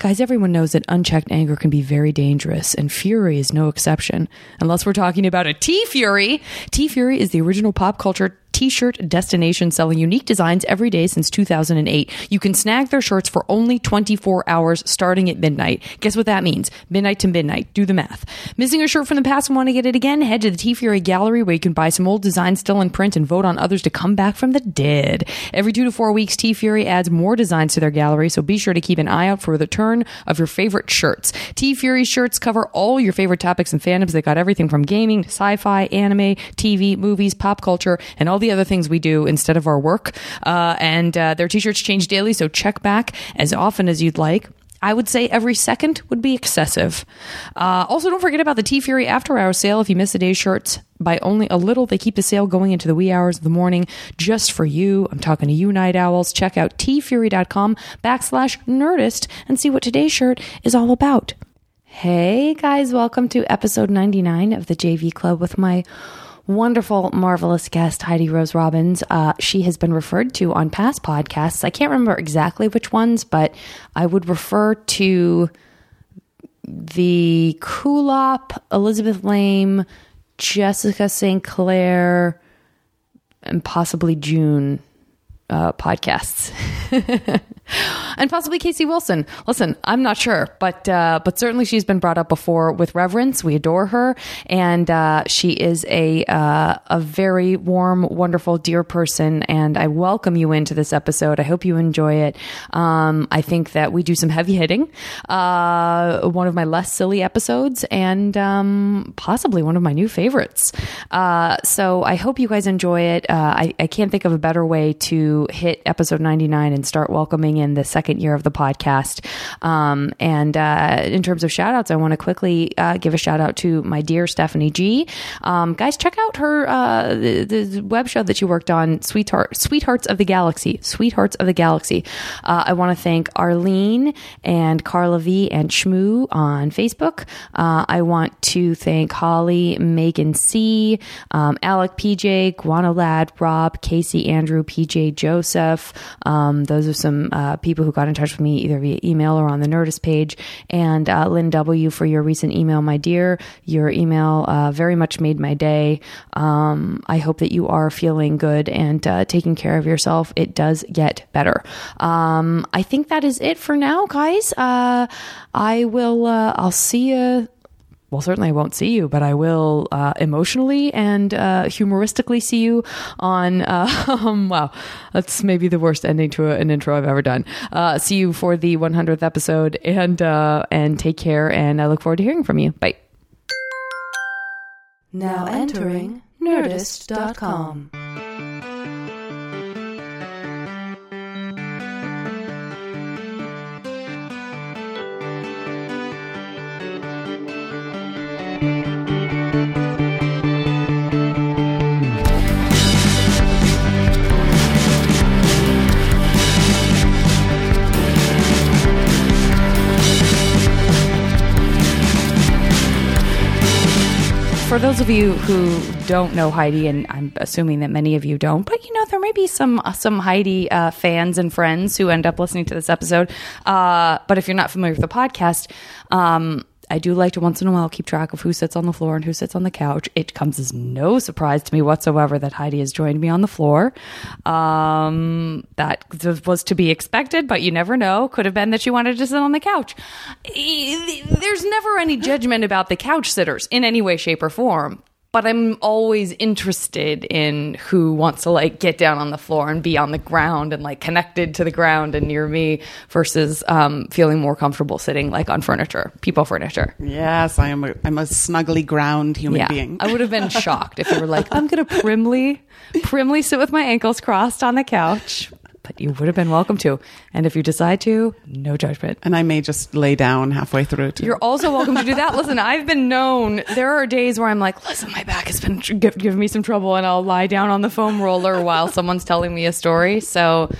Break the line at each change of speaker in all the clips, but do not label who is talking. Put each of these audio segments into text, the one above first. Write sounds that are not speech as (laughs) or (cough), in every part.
Guys, everyone knows that unchecked anger can be very dangerous, and Fury is no exception. Unless we're talking about a TeeFury. T Fury is the original pop culture t-shirt destination selling unique designs every day since 2008. You can snag their shirts for only 24 hours starting at midnight. Guess what that means? Midnight to midnight. Do the math. Missing a shirt from the past and want to get it again? Head to the TeeFury gallery where you can buy some old designs still in print and vote on others to come back from the dead. Every 2 to 4 weeks TeeFury adds more designs to their gallery, so be sure to keep an eye out for the turn of your favorite shirts. TeeFury shirts cover all your favorite topics and fandoms. They got everything from gaming, sci-fi, anime, TV, movies, pop culture, and all the other things we do instead of our work. Uh, and uh, their t-shirts change daily, so check back as often as you'd like. I would say every second would be excessive. Uh, also, don't forget about the TeeFury After Hours sale. If you miss a day's shirts by only a little, they keep the sale going into the wee hours of the morning just for you. I'm talking to you, night owls. Check out teefury.com backslash nerdist and see what today's shirt is all about. Hey guys, welcome to episode 99 of the JV Club with my wonderful, marvelous guest, Heidi Rose Robbins. Uh, she has been referred to on past podcasts. I can't remember exactly which ones, but I would refer to the Kulop, Elizabeth Laime, Jessica St. Clair, and possibly June uh, podcasts. (laughs) and possibly Casey Wilson. Listen, I'm not sure, but uh, but certainly she's been brought up before with reverence. We adore her, and uh, she is a uh, a very warm, wonderful, dear person. And I welcome you into this episode. I hope you enjoy it. Um, I think that we do some heavy hitting. Uh, one of my less silly episodes, and um, possibly one of my new favorites. Uh, so I hope you guys enjoy it. I, I can't think of a better way to hit episode 99 and start welcoming in the second year of the podcast. Um, and uh, in terms of shout outs, I want to quickly uh, give a shout out to my dear Stephanie G. Um, guys, check out her uh, the, the, web show that she worked on, Sweetheart, Sweethearts of the Galaxy. Sweethearts of the Galaxy. Uh, I want to thank Arlene and Carla V and Shmoo on Facebook. Uh, I want to thank Holly, Megan C, um, Alec PJ, Guana Lad, Rob, Casey, Andrew, PJ, Joseph. Um, those are some uh, people who got in touch with me either via email or on the Nerdist page. And uh, Lynn W. for your recent email, my dear. Your email uh, very much made my day. Um, I hope that you are feeling good and uh, taking care of yourself. It does get better. Um, I think that is it for now, guys. Uh, I will. Uh, I'll see you well, certainly I won't see you, but I will uh, emotionally and uh, humoristically see you on. Uh, (laughs) um, wow, that's maybe the worst ending to a, an intro I've ever done. Uh, see you for the 100th episode, and uh, and take care. And I look forward to hearing from you. Bye.
Now entering Nerdist.com.
for those of you who don't know Heidi, and I'm assuming that many of you don't, but you know there may be some uh, some Heidi uh, fans and friends who end up listening to this episode. Uh, but if you're not familiar with the podcast, um, I do like to once in a while keep track of who sits on the floor and who sits on the couch. It comes as no surprise to me whatsoever that Heidi has joined me on the floor. Um, that was to be expected, but you never know. Could have been that she wanted to sit on the couch. There's never any judgment about the couch sitters in any way, shape, or form but I'm always interested in who wants to like get down on the floor and be on the ground and like connected to the ground and near me versus um, feeling more comfortable sitting like on furniture, people furniture.
Yes, I am. A, I'm a snuggly ground human
yeah,
being.
I would have been (laughs) shocked if you were like, I'm going to primly, primly sit with my ankles crossed on the couch you would have been welcome to. And if you decide to, no judgment.
And I may just lay down halfway through. Too.
You're also welcome to do that. Listen, I've been known. There are days where I'm like, listen, my back has been giving me some trouble, and I'll lie down on the foam roller while someone's telling me a story. So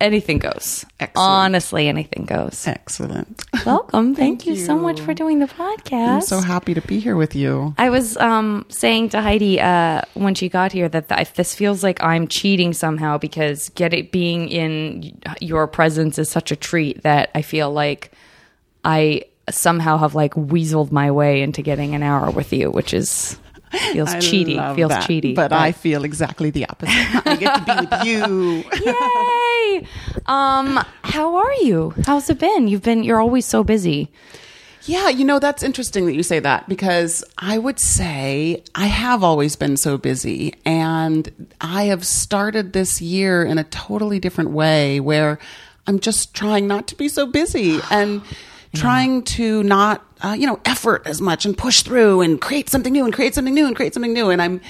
anything goes.
Excellent.
Honestly, anything goes.
Excellent. (laughs)
Welcome. Thank, Thank you. you. so much for doing the podcast.
I'm so happy to be here with you.
I was um, saying to Heidi uh, when she got here that th- this feels like I'm cheating somehow because get it being in your presence is such a treat that I feel like I somehow have like weaseled my way into getting an hour with you, which is feels
I
cheaty. Feels
that,
cheaty.
But I feel exactly the opposite. I get to be with you. (laughs) (laughs)
Yay! Um, how are you? How's it been? You've been you're always so busy.
Yeah, you know, that's interesting that you say that because I would say I have always been so busy and I have started this year in a totally different way where I'm just trying not to be so busy and (gasps) (sighs) (sighs) (sighs) trying to not, uh, you know, effort as much and push through and create something new and create something new and create something new. And I'm,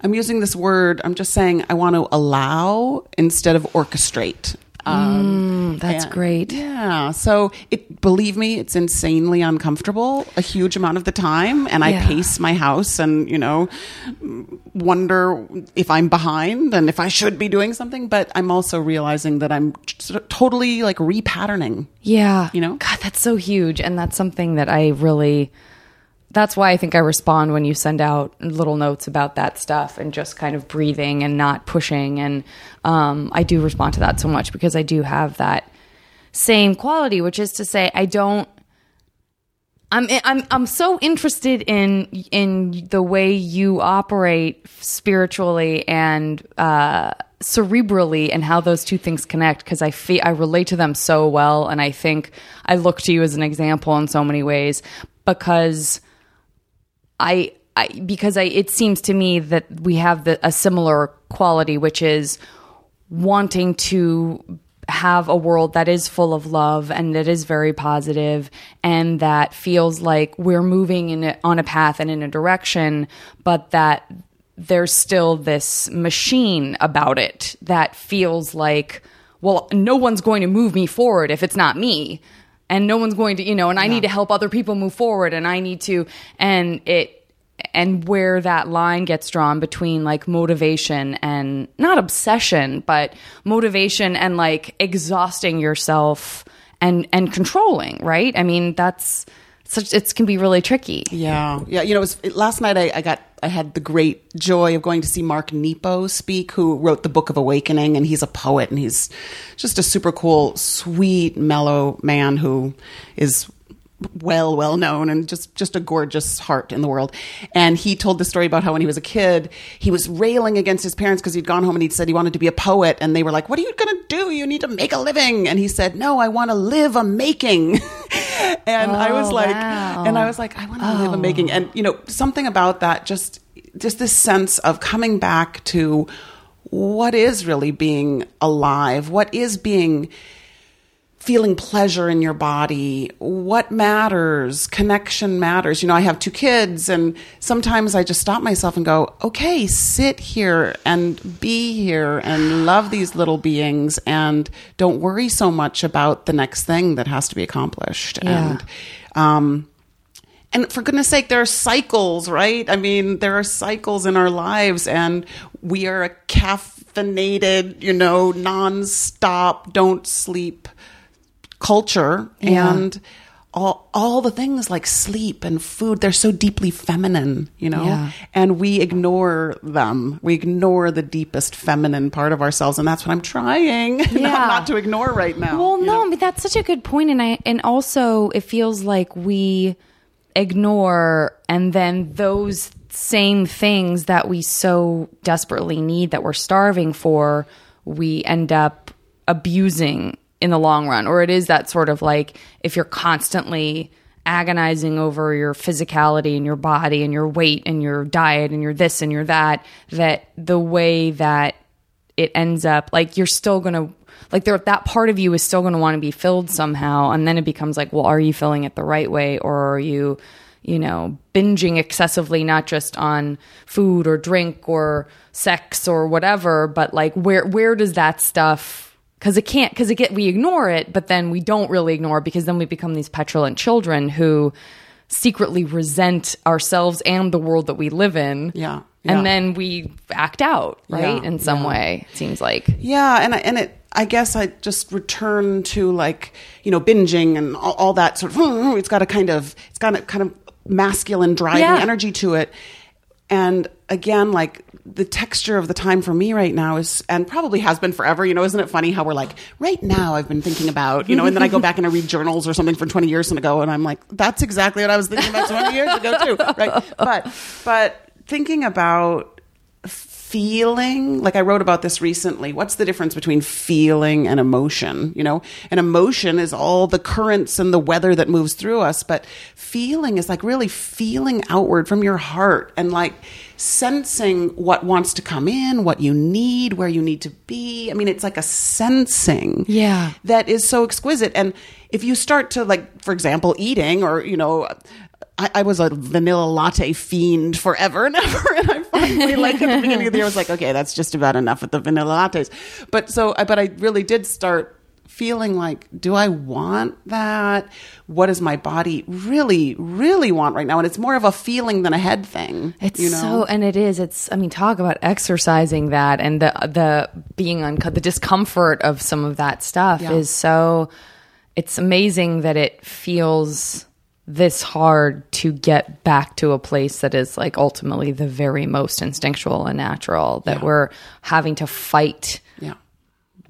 I'm using this word, I'm just saying I want to allow instead of orchestrate. Um,
That's
and-
great.
Yeah. So it believe me, it's insanely uncomfortable a huge amount of the time. And I pace my house and, you know, wonder if I'm behind and if I should be doing something. But I'm also realizing that I'm of totally like repatterning.
Yeah.
You know?
God, that's so huge. And that's something that I really, that's why I think I respond when you send out little notes about that stuff and just kind of breathing and not pushing. And um, I do respond to that so much because I do have that same quality, which is to say, I don't. I'm I'm I'm so interested in in the way you operate spiritually and uh, cerebrally and how those two things connect because I I relate to them so well and I think I look to you as an example in so many ways because I I because I it seems to me that we have the, a similar quality which is wanting to have a world that is full of love and that is very positive and that feels like we're moving in a, on a path and in a direction but that there's still this machine about it that feels like well no one's going to move me forward if it's not me and no one's going to you know and I need to help other people move forward and I need to and it and where that line gets drawn between like motivation and not obsession but motivation and like exhausting yourself and and controlling right? I mean that's such it can be really tricky
Yeah, yeah. You know, it was it, last night. I, I got I had the great joy of going to see Mark Nepo speak, who wrote the Book of Awakening, and he's a poet, and he's just a super cool, sweet, mellow man who is well well known and just just a gorgeous heart in the world. And he told the story about how when he was a kid he was railing against his parents because he'd gone home and he'd said he wanted to be a poet. And they were like what are you going to do? You need to make a living. And he said no i want to live a making. (laughs) And i was
Oh,
like
wow.
and i was like i want to live a making. And you know something about that just just this sense of coming back to what is really being alive what is being feeling pleasure in your body what matters connection matters you know i have two kids and sometimes i just stop myself and go okay sit here and be here and love these little beings and don't worry so much about the next thing that has to be accomplished
Yeah.
and um and for goodness sake, there are cycles, right? I mean, there are cycles in our lives, and we are a caffeinated, you know, nonstop, don't sleep culture.
Yeah.
And all, all the things like sleep and food, they're so deeply feminine, you know?
Yeah.
And we ignore them. We ignore the deepest feminine part of ourselves. And that's what I'm trying (laughs) not,
Yeah.
not to ignore right now.
Well, no,
know?
Mean, that's such a good point, and I and also it feels like we ignore, and then those same things that we so desperately need, that we're starving for, we end up abusing in the long run, or it is that sort of like if you're constantly agonizing over your physicality and your body and your weight and your diet and your this and your that, that the way that it ends up like you're still gonna like there that part of you is still gonna want to be filled somehow and then it becomes like well are you filling it the right way or are you you know binging excessively not just on food or drink or sex or whatever but like where where does that stuff because it can't because it get we ignore it but then we don't really ignore it because then we become these petulant children who secretly resent ourselves and the world that we live in
Yeah, yeah.
and then we act out right
Yeah,
in some
yeah.
way it seems like
Yeah, and I, and it. I guess I just return to like you know binging and all, all that sort of. (laughs) It's got a kind of it's got a kind of masculine driving energy to it, And again, like the texture of the time for me right now is, and probably has been forever. You know, isn't it funny how we're like, right now I've been thinking about, you know, and then I go back and I read journals or something from 20 years ago, and I'm like, that's exactly what I was thinking about 20 years ago too, (laughs) right? But, but thinking about feeling like i wrote about this recently what's the difference between feeling and emotion you know and emotion is all the currents and the weather that moves through us but feeling is like really feeling outward from your heart and like sensing what wants to come in what you need where you need to be i mean it's like a sensing
Yeah.
that is so exquisite and if you start to like for example eating or you know I, I was a vanilla latte fiend forever and (laughs) ever, and I finally, like at the beginning of the year, I was like, okay, that's just about enough with the vanilla lattes. But so, but I really did start feeling like, do I want that? What does my body really, really want right now? And it's more of a feeling than a head thing.
It's
you know?
so, and it is. It's. I mean, talk about exercising that and the the being uncut, the discomfort of some of that stuff
Yeah.
is so. It's amazing that it feels this hard to get back to a place that is like ultimately the very most instinctual and natural. That
Yeah.
we're having to fight
yeah.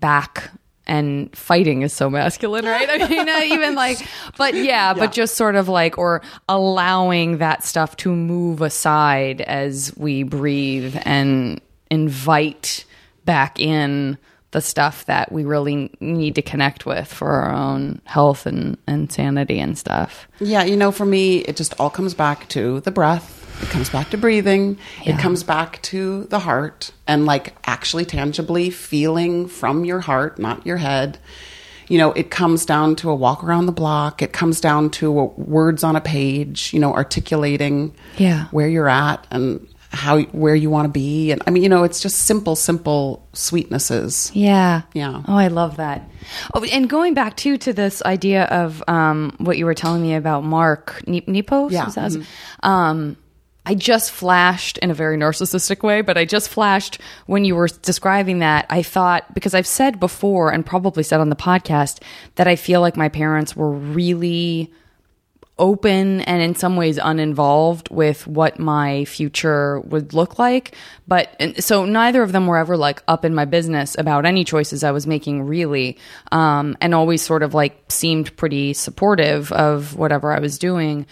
back and fighting is so masculine, right? I mean, not even like, but (laughs) yeah, but just sort of like, or allowing that stuff to move aside as we breathe and invite back in the stuff that we really need to connect with for our own health and, and sanity and stuff.
Yeah, you know, for me, it just all comes back to the breath. It comes back to breathing.
Yeah.
It comes back to the heart and like actually tangibly feeling from your heart, not your head. You know, it comes down to a walk around the block. It comes down to a, words on a page, you know, articulating
Yeah.
where you're at and how where you want to be. And I mean, you know, it's just simple, simple sweetnesses.
Yeah.
Yeah.
Oh, I love that. Oh, and going back too to this idea of um, what you were telling me about Mark Ni- Nepos.
Yeah.
that- Um, I just flashed in a very narcissistic way, but I just flashed when you were describing that. I thought because I've said before and probably said on the podcast that I feel like my parents were really open and in some ways uninvolved with what my future would look like. But so neither of them were ever like up in my business about any choices I was making really. Um, and always sort of like seemed pretty supportive of whatever I was doing.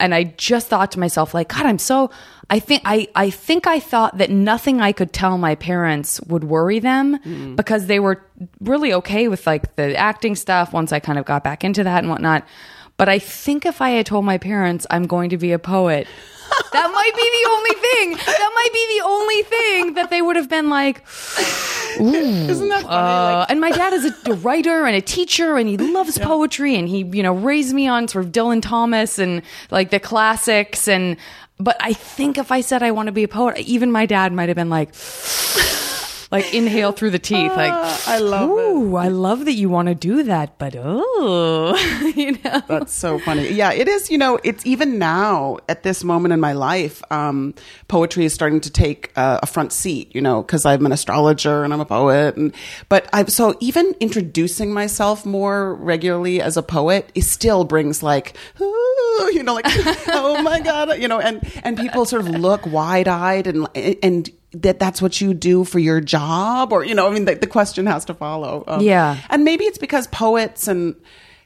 And I just thought to myself, like, God, I'm so I think I, I think I thought that nothing I could tell my parents would worry them mm. because they were really okay with like the acting stuff once I kind of got back into that and whatnot. But I think if I had told my parents I'm going to be a poet, that might be the only thing. That might be the only thing that they would have been like,
Isn't that funny?
uh, and my dad is a, a writer and a teacher, and he loves poetry, and he, you know, raised me on sort of Dylan Thomas and like the classics. And but I think if I said I want to be a poet, even my dad might have been like, like inhale through the teeth, like.
I love it.
Ooh, I love that you want to do that, but oh, (laughs) you know.
That's so funny. Yeah, it is. You know, it's even now at this moment in my life, um, poetry is starting to take uh, a front seat. You know, because I'm an astrologer and I'm a poet, and but I so even introducing myself more regularly as a poet is still brings like. "Ooh," You know, like (laughs) oh my god, you know, and and people sort of look wide eyed and and that that's what you do for your job, or you know, I mean, the, the question has to follow. Um,
Yeah.
and maybe it's because poets and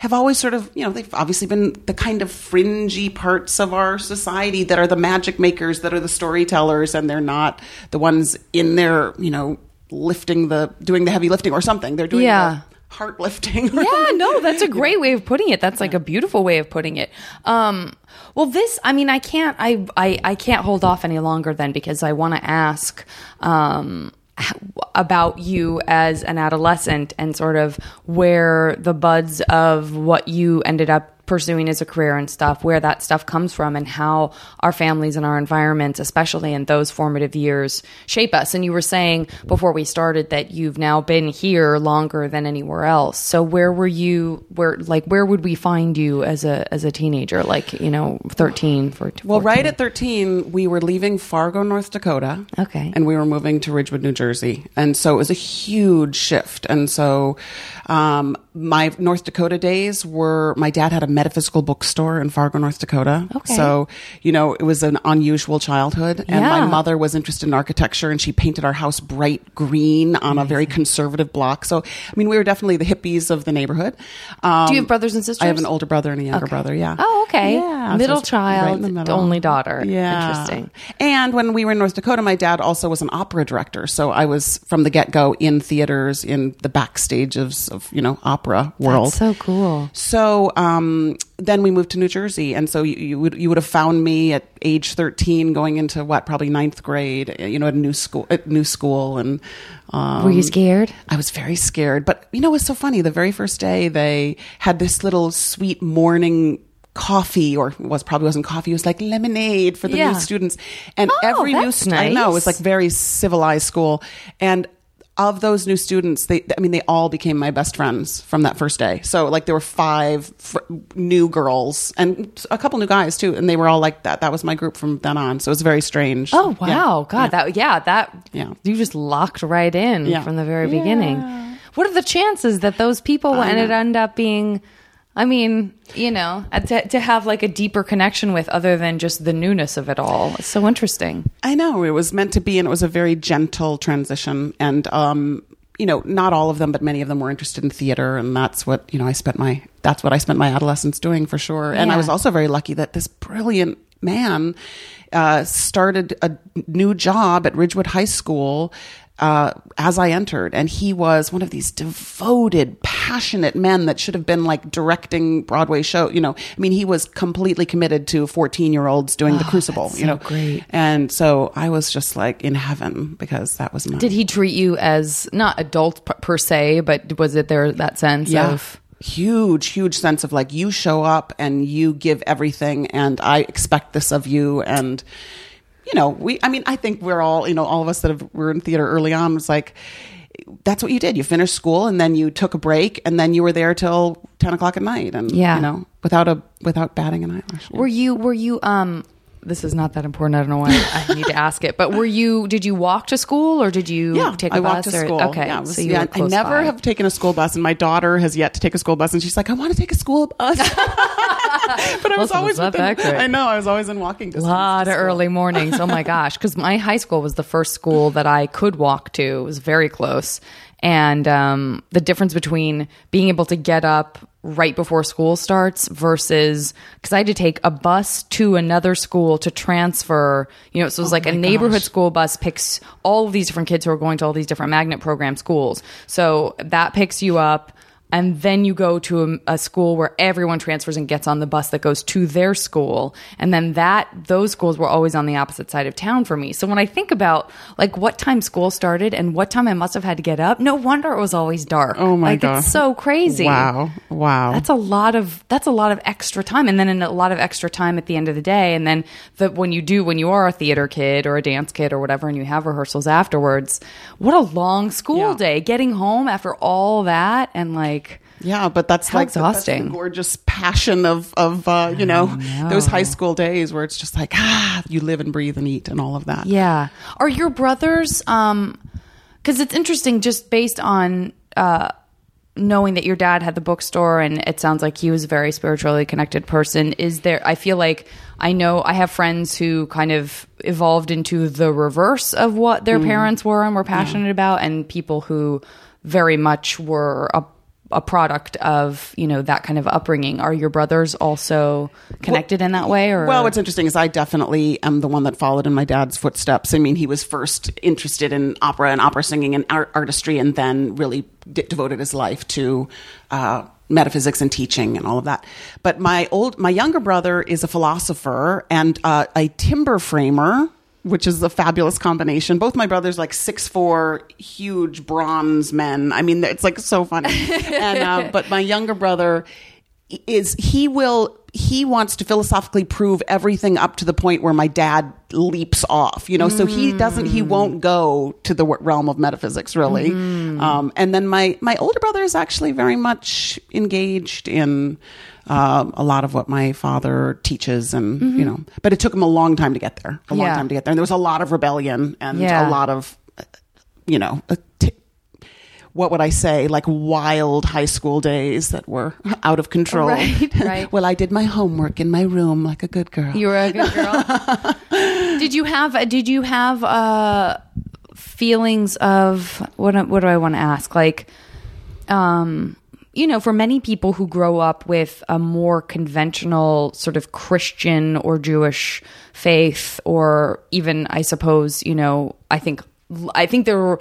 have always sort of, you know, they've obviously been the kind of fringy parts of our society that are the magic makers, that are the storytellers, and they're not the ones in there, you know, lifting the, doing the heavy lifting or something. They're doing
Yeah.
the heart lifting. (laughs)
yeah no that's a great way of putting it. That's like a beautiful way of putting it. Um well this i mean i can't i i, I can't hold off any longer then because i want to ask um about you as an adolescent and sort of where the buds of what you ended up pursuing as a career and stuff where that stuff comes from and how our families and our environments especially in those formative years shape us and you were saying before we started that you've now been here longer than anywhere else so where were you where like where would we find you as a as a teenager like you know 13 for
Well, right at 13, we were leaving Fargo, North Dakota.
Okay.
And we were moving to Ridgewood, New Jersey. And so it was a huge shift. And so um, my North Dakota days were my dad had a metaphysical bookstore in Fargo, North Dakota.
Okay.
So, you know, it was an unusual childhood. And my mother was interested in architecture and she painted our house bright green on a very conservative block. So, I mean, we were definitely the hippies of the neighborhood. Um,
Do you have brothers and sisters?
I have an older brother and a younger
Okay.
brother, yeah.
Oh, okay.
Yeah.
Middle
right
child,
the middle.
only daughter.
Yeah.
Interesting.
And when we were in North Dakota, my dad also was an opera director. So I was from the get go in theaters, in the backstage of, of you know, opera world.
So cool.
So um, then we moved to New Jersey, and so you, you would you would have found me at age thirteen, going into what probably ninth grade, you know, at a new school, at new school, and um,
Were you scared?
I was very scared. But you know, it was so funny. The very first day, they had this little sweet morning coffee, or it was probably wasn't coffee. It was like lemonade for the
Yeah.
new students, and
Oh,
every new
that's
st- I know it was like very civilized school, and of those new students, they, I mean, they all became my best friends from that first day. So, like, there were five fr- new girls and a couple new guys too, and they were all like that. That was my group from then on. So it was very strange.
Oh
Yeah.
wow, God, that yeah, that
Yeah.
you just locked right in
Yeah.
from the very beginning. What are the chances that those people ended end up being? I mean, you know, uh, to, to have like a deeper connection with other than just the newness of it all. It's so interesting.
I know it was meant to be, and it was a very gentle transition. And um, you know, not all of them, but many of them were interested in theater, and that's what you know. I spent my that's what I spent my adolescence doing for sure. And I was also very lucky that this brilliant man uh, started a new job at Ridgewood High School. Uh, as I entered, and he was one of these devoted, passionate men that should have been like directing Broadway show. You know, I mean, he was completely committed to fourteen-year-olds doing the Crucible.
Oh,
you know,
so great.
and so I was just like in heaven because that was my
Did he treat you as not adult p- per se, but was it there that sense
yeah.
of
huge, huge sense of like you show up and you give everything, and I expect this of you, and you know we. I mean, I think we're all you know all of us that have, were in theater early on was like. That's what you did. You finished school and then you took a break and then you were there till ten o'clock at night and
Yeah.
you know without a without batting an eyelash.
Were you were you um this is not that important. I don't know why I need to ask it. But were you did you walk to school or did you
Yeah,
take a
I
bus
walked to
or-
school.
Okay.
yeah, was-
so you
yeah, I never
by.
have taken a school bus, and my daughter has yet to take a school bus, and she's like, "I want to take a school bus," (laughs) but I was
Listen,
always within-. I know I was always in walking distance.
a
lot
of early mornings. Oh my gosh. Because my high school was the first school that I could walk to. It was very close. And um, the difference between being able to get up right before school starts versus because I had to take a bus to another school to transfer, you know, so it was oh like a neighborhood school bus picks all of these different kids who are going to all these different magnet program schools. So that picks you up and then you go to a, a school where everyone transfers and gets on the bus that goes to their school. And then that those schools were always on the opposite side of town for me. So when i think about like what time school started and what time i must have had to get up no wonder it was always dark.
Oh my
like
god,
it's so crazy.
Wow, wow.
that's a lot of that's a lot of extra time. And then in a lot of extra time at the end of the day. And then the when you do when you are a theater kid or a dance kid or whatever and you have rehearsals afterwards what a long school
Yeah.
day. Getting home after all that and like
yeah, but that's
How
like that's
exhausting.
the gorgeous passion of of uh, you know, those high school days where it's just like ah, you live and breathe and eat and all of that.
Yeah. Are your brothers um cuz it's interesting just based on uh knowing that your dad had the bookstore and it sounds like he was a very spiritually connected person is there I feel like I know I have friends who kind of evolved into the reverse of what their parents were and were passionate about and people who very much were a a product of you know that kind of upbringing are your brothers also connected in that way or
Well, what's interesting is I definitely am the one that followed in my dad's footsteps. I mean, he was first interested in opera and opera singing and art- artistry, and then really de- devoted his life to uh, metaphysics and teaching and all of that. But my old, my younger brother is a philosopher and uh, a timber framer. Which is a fabulous combination. Both my brothers, like six four, huge bronze men. I mean, it's like so funny. (laughs) and uh, but my younger brother is he will he wants to philosophically prove everything up to the point where my dad leaps off you know so he doesn't he won't go to the realm of metaphysics really um, and then my my older brother is actually very much engaged in um, a lot of what my father teaches and you know but it took him a long time to get there a long
Yeah.
time to get there and there was a lot of rebellion and
Yeah.
a lot of you know t- what would I say, like wild high school days that were out of control.
Right, (laughs) right.
well, I did my homework in my room like a good girl.
You were a good (laughs) girl. did you have? Did you have uh, feelings of what? What do I want to ask? Like, um, you know, for many people who grow up with a more conventional sort of Christian or Jewish faith, or even, I suppose, you know, I think, I think there were.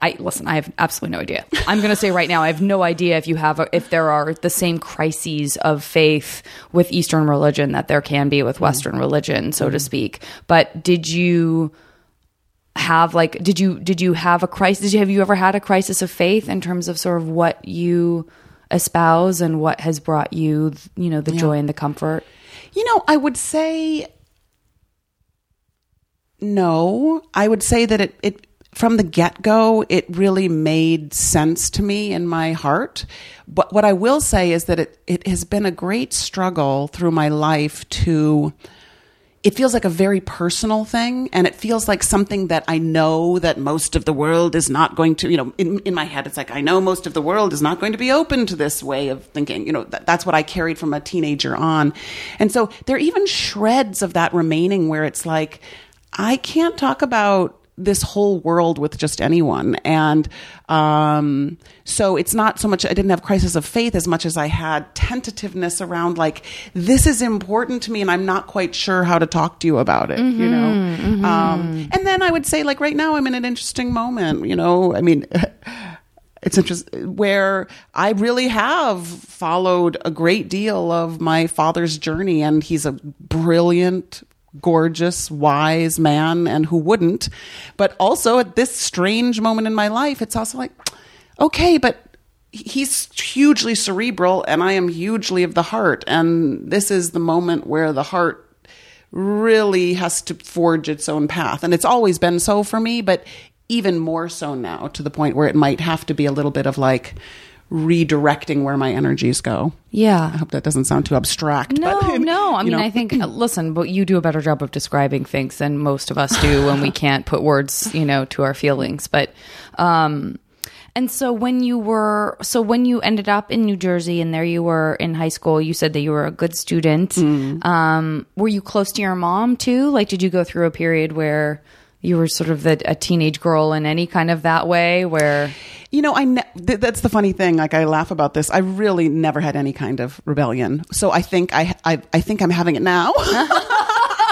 I listen. I have absolutely no idea. (laughs) I'm going to say right now, I have no idea if you have a, if there are the same crises of faith with Eastern religion that there can be with Western religion, so to mm-hmm. speak. But did you have like did you did you have a crisis? Did you have you ever had a crisis of faith in terms of sort of what you espouse and what has brought you, you know, the joy and the comfort?
You know, I would say no. I would say that it, it from the get go, it really made sense to me in my heart. But what I will say is that it, it has been a great struggle through my life to it feels like a very personal thing and it feels like something that I know that most of the world is not going to, you know, in, in my head, it's like, I know most of the world is not going to be open to this way of thinking. You know, that, that's what I carried from a teenager on. And so there are even shreds of that remaining where it's like, I can't talk about this whole world with just anyone. And um, so it's not so much, I didn't have crisis of faith as much as I had tentativeness around like, this is important to me and I'm not quite sure how to talk to you about it, you know? Um, and then I would say, like, right now I'm in an interesting moment, you know? I mean, (laughs) it's interesting where I really have followed a great deal of my father's journey, and he's a brilliant, gorgeous, wise man, and who wouldn't. But also at this strange moment in my life, it's also like, okay, but he's hugely cerebral, and I am hugely of the heart, and this is the moment where the heart really has to forge its own path. And it's always been so for me, but even more so now to the point where it might have to be a little bit of like redirecting where my energies go.
Yeah.
I hope that doesn't sound too abstract.
No, (laughs)
but,
no. I mean,
know.
I think uh, (clears throat) listen, but you do a better job of describing things than most of us do when we can't put words, you know, to our feelings. But um and so when you were so when you ended up in New Jersey and there you were in high school, you said that you were a good student.
Mm.
Um were you close to your mom too? Like did you go through a period where you were sort of the, a teenage girl in any kind of that way where
You know, I ne- th- that's the funny thing. Like I laugh about this. I really never had any kind of rebellion. So I think I I, I think I'm having it now. (laughs)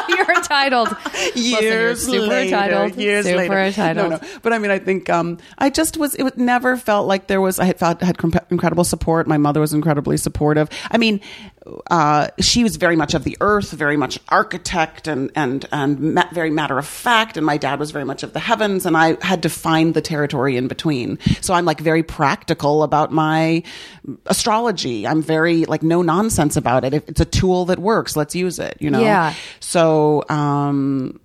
(laughs)
you're entitled. Listen, you're
years
super
later,
entitled.
years
super
later.
entitled.
No, no. But I mean, I think um, I just was. It was- never felt like there was. I had felt had incredible support. My mother was incredibly supportive. I mean, uh, she was very much of the earth, very much architect, and and and ma- very matter of fact. And my dad was very much of the heavens, and I had to find the territory in between. So I'm like very practical about my astrology. I'm very like no nonsense about it. If it's a tool that works, let's use it. You know.
Yeah.
So, um,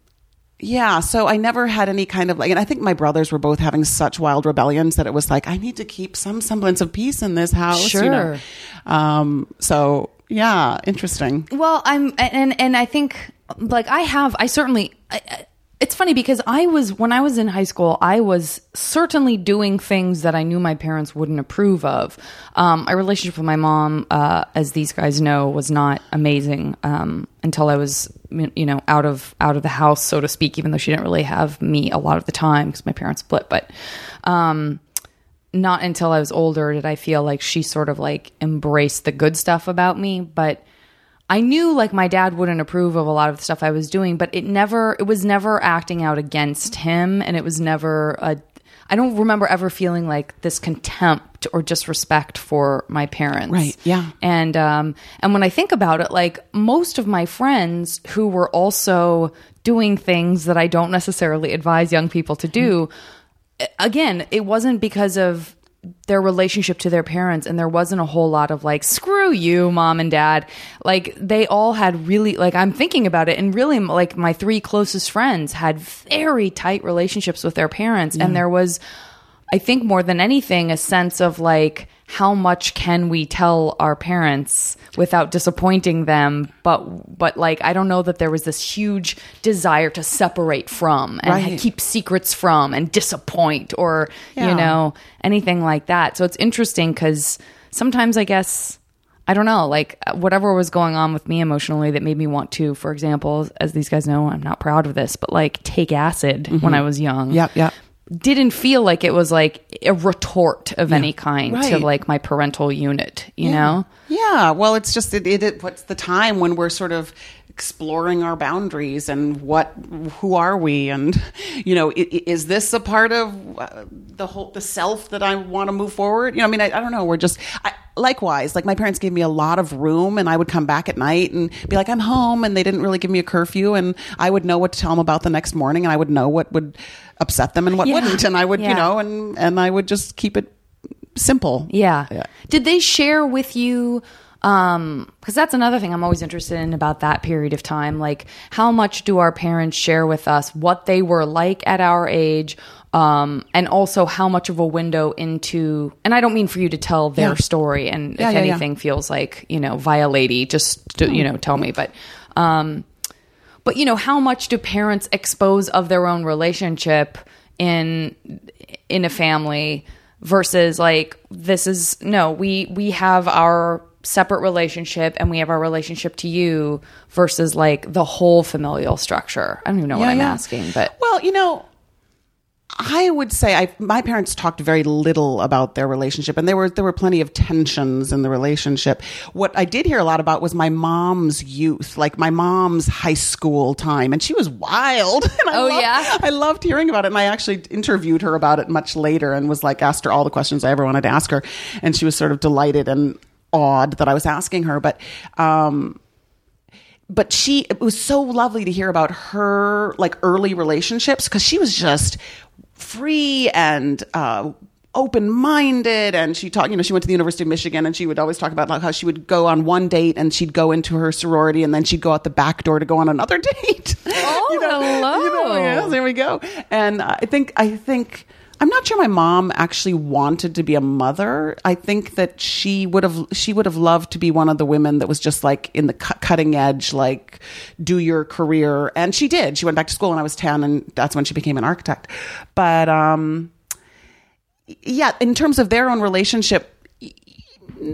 yeah, so I never had any kind of like, and I think my brothers were both having such wild rebellions that it was like, I need to keep some semblance of peace in this house. You know?
Sure.
Um, so yeah, interesting.
Well, I'm and and I think like I have I certainly I- it's funny because I was when I was in high school I was certainly doing things that I knew my parents wouldn't approve of. Um, my relationship with my mom, uh, as these guys know, was not amazing um, until I was you know out of out of the house, so to speak. Even though she didn't really have me a lot of the time because my parents split, but. Um, not until I was older did I feel like she sort of like embraced the good stuff about me. But I knew like my dad wouldn't approve of a lot of the stuff I was doing, but it never, it was never acting out against him. And it was never a, I don't remember ever feeling like this contempt or disrespect for my parents.
Right, yeah.
And um and when I think about it, like most of my friends who were also doing things that I don't necessarily advise young people to do, again, it wasn't because of their relationship to their parents and there wasn't a whole lot of like screw you mom and dad. Like they all had really like i'm thinking about it and really like my three closest friends had very tight relationships with their parents and there was I think more than anything, a sense of like, how much can we tell our parents without disappointing them but but like i don't know that there was this huge desire to separate from and
Right.
keep secrets from and disappoint or
Yeah.
you know anything like that so it's interesting because sometimes i guess i don't know like whatever was going on with me emotionally that made me want to for example as these guys know i'm not proud of this but like take acid when mm-hmm. i was young
Yep, yep.
Didn't feel like it was like a retort of any kind to like my parental unit, you know?
Yeah, well, it's just it, it, it. What's the time when we're sort of exploring our boundaries and what, who are we, and you know, i- i- is this a part of uh, the whole the self that I want to move forward? You know, I mean, I, I don't know. We're just I, likewise. Like my parents gave me a lot of room, and I would come back at night and be like, I'm home, and they didn't really give me a curfew, and I would know what to tell them about the next morning, and I would know what would upset them and what
Yeah.
wouldn't, and I would,
Yeah.
you know, and and I would just keep it simple.
Yeah.
Yeah.
Did they share with you um cuz that's another thing I'm always interested in about that period of time like how much do our parents share with us what they were like at our age um and also how much of a window into and I don't mean for you to tell their
Yeah.
story and
Yeah,
if
yeah,
anything feels like, you know, violating just to, you know, tell me but um but you know how much do parents expose of their own relationship in in a family versus like this is no we we have our separate relationship and we have our relationship to you versus like the whole familial structure i don't even know what i'm
yeah.
asking but
Well, you know, I would say I my parents talked very little about their relationship, and there were there were plenty of tensions in the relationship. What I did hear a lot about was my mom's youth, like my mom's high school time, and she was wild. (laughs) And I
Oh,
loved-
yeah?
I loved hearing about it, and I actually interviewed her about it much later, and was like asked her all the questions I ever wanted to ask her, and she was sort of delighted and awed that I was asking her, but. um but she it was so lovely to hear about her like early relationships because she was just free and uh open-minded and she taught you know she went to the university of michigan and she would always talk about like how she would go on one date and she'd go into her sorority and then she'd go out the back door to go on another (laughs) date.
Oh,
you know,
hello.
you know, yeah, there we go. And i think i think I'm not sure my mom actually wanted to be a mother. I think that she would have she would have loved to be one of the women that was just like in the cu- cutting edge, like do your career, and she did. She went back to school when I was ten, and that's when she became an architect. But um, yeah, in terms of their own relationship,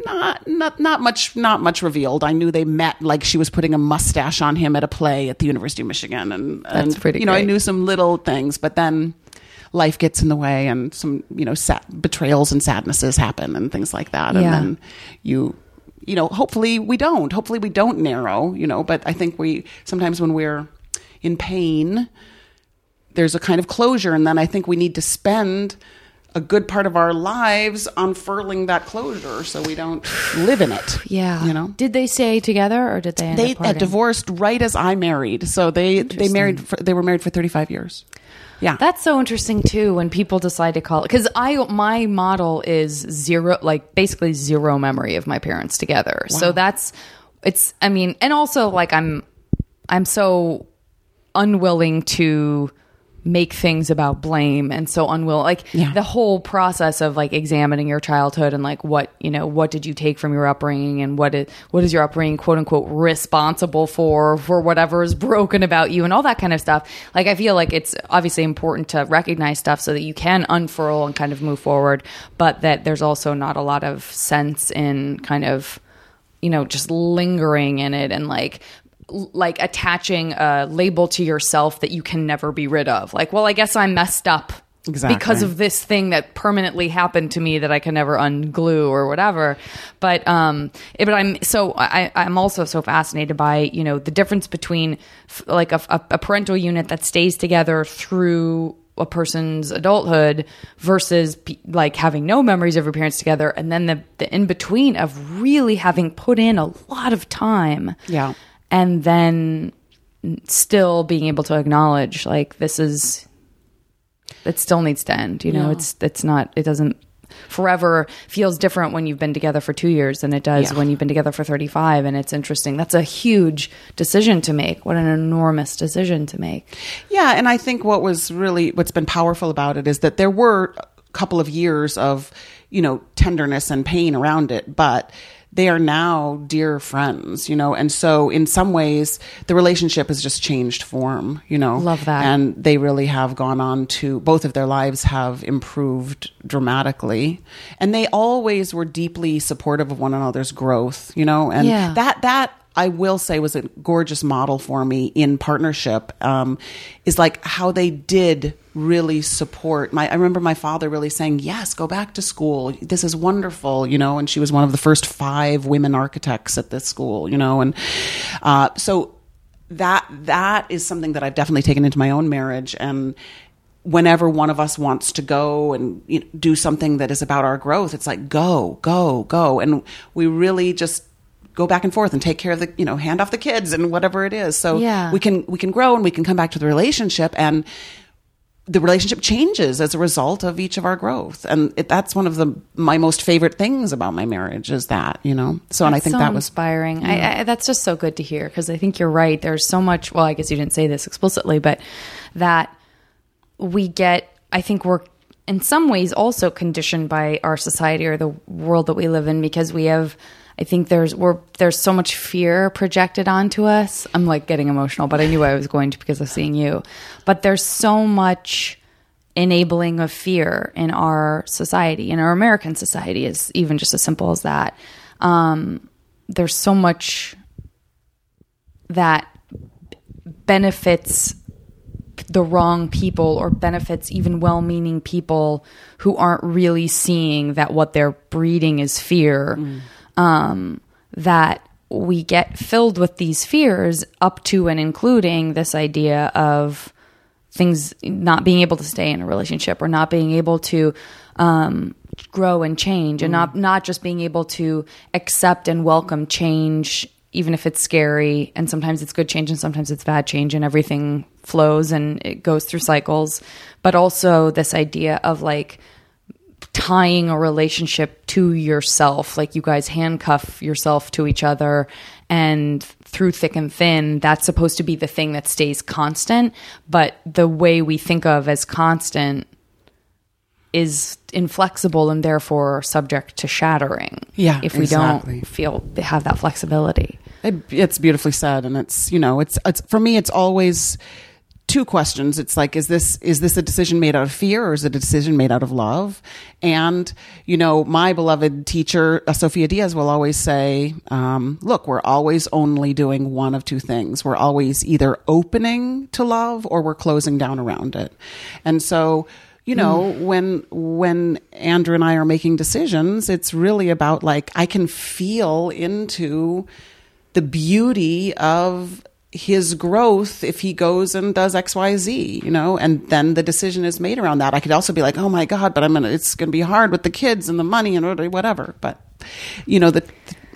not not not much not much revealed. I knew they met like she was putting a mustache on him at a play at the University of Michigan, and
That's pretty
You know, I knew some little things, but then life gets in the way, and some you know sad, betrayals and sadnesses happen, and things like that, and then you. You know, hopefully we don't. Hopefully we don't narrow. You know, but I think we sometimes when we're in pain, there's a kind of closure and then i think we need to spend a good part of our lives unfurling that closure so we don't live in it (sighs)
yeah
you know
did they stay together or did they
they divorced right as i married so they they married for, they were married for 35 years yeah
That's so interesting too when people decide to call it because I my model is zero like basically zero memory of my parents together. So that's it's I mean and also like I'm I'm so unwilling to make things about blame and so unwilling like
Yeah.
the whole process of like examining your childhood and like what you know what did you take from your upbringing and what is what is your upbringing quote unquote responsible for for whatever is broken about you and all that kind of stuff like i feel like it's obviously important to recognize stuff so that you can unfurl and kind of move forward but that there's also not a lot of sense in kind of you know just lingering in it and like like attaching a label to yourself that you can never be rid of like well i guess i'm messed up
Exactly.
because of this thing that permanently happened to me that i can never unglue or whatever but um but i'm so i i'm also so fascinated by you know the difference between f- like a, a, a parental unit that stays together through a person's adulthood versus pe- like having no memories of your parents together and then the, the in between of really having put in a lot of time
Yeah.
And then still being able to acknowledge like this is it still needs to end you know
Yeah.
it's it's not it doesn't forever feels different when you've been together for two years than it does
Yeah.
when you've been together for 35 and it's interesting that's a huge decision to make what an enormous decision to make
Yeah, and I think what was really what's been powerful about it is that there were a couple of years of, you know, tenderness and pain around it, but they are now dear friends, you know, and so in some ways the relationship has just changed form, you know.
Love that.
And they really have gone on to both of their lives have improved dramatically. And they always were deeply supportive of one another's growth, you know, and
Yeah.
that that I will say was a gorgeous model for me in partnership. Um, is like how they did really support my. I remember my father really saying, "Yes, go back to school. This is wonderful," you know. And she was one of the first five women architects at this school, you know. And uh, so that that is something that I've definitely taken into my own marriage and whenever one of us wants to go and you know, do something that is about our growth it's like go go go and we really just go back and forth and take care of the you know hand off the kids and whatever it is so
Yeah.
we can we can grow and we can come back to the relationship and the relationship changes as a result of each of our growth and it, that's one of the my most favorite things about my marriage is that you know so and i think
so
that was
inspiring. I, I, that's just so good to hear because I think you're right. There's so much. Well, I guess you didn't say this explicitly, but that we get. I think we're in some ways also conditioned by our society or the world that we live in because we have. I think there's we're there's so much fear projected onto us. I'm like getting emotional, but I knew I was going to because of seeing you. But there's so much enabling of fear in our society, in our American society, is even just as simple as that. Um, there's so much that benefits the wrong people or benefits even well meaning people who aren't really seeing that what they're breeding is fear. Um, that we get filled with these fears up to and including this idea of things not being able to stay in a relationship or not being able to um, grow and change and not not just being able to accept and welcome change even if it's scary and sometimes it's good change and sometimes it's bad change and everything flows and it goes through cycles but also this idea of like tying a relationship to yourself like you guys handcuff yourself to each other and through thick and thin that's supposed to be the thing that stays constant. But the way we think of as constant is inflexible and therefore subject to shattering.
Yeah,
if we
exactly.
don't feel have that flexibility.
It, it's beautifully said, and it's you know, it's it's for me, it's always two questions. It's like, is this is this a decision made out of fear, or is it a decision made out of love? And you know, my beloved teacher uh, Sophia Diaz will always say, um, "Look, we're always only doing one of two things. We're always either opening to love, or we're closing down around it." And so you know when when andrew and i are making decisions it's really about like i can feel into the beauty of his growth if he goes and does xyz you know and then the decision is made around that i could also be like oh my god but i'm gonna it's gonna be hard with the kids and the money and whatever but you know the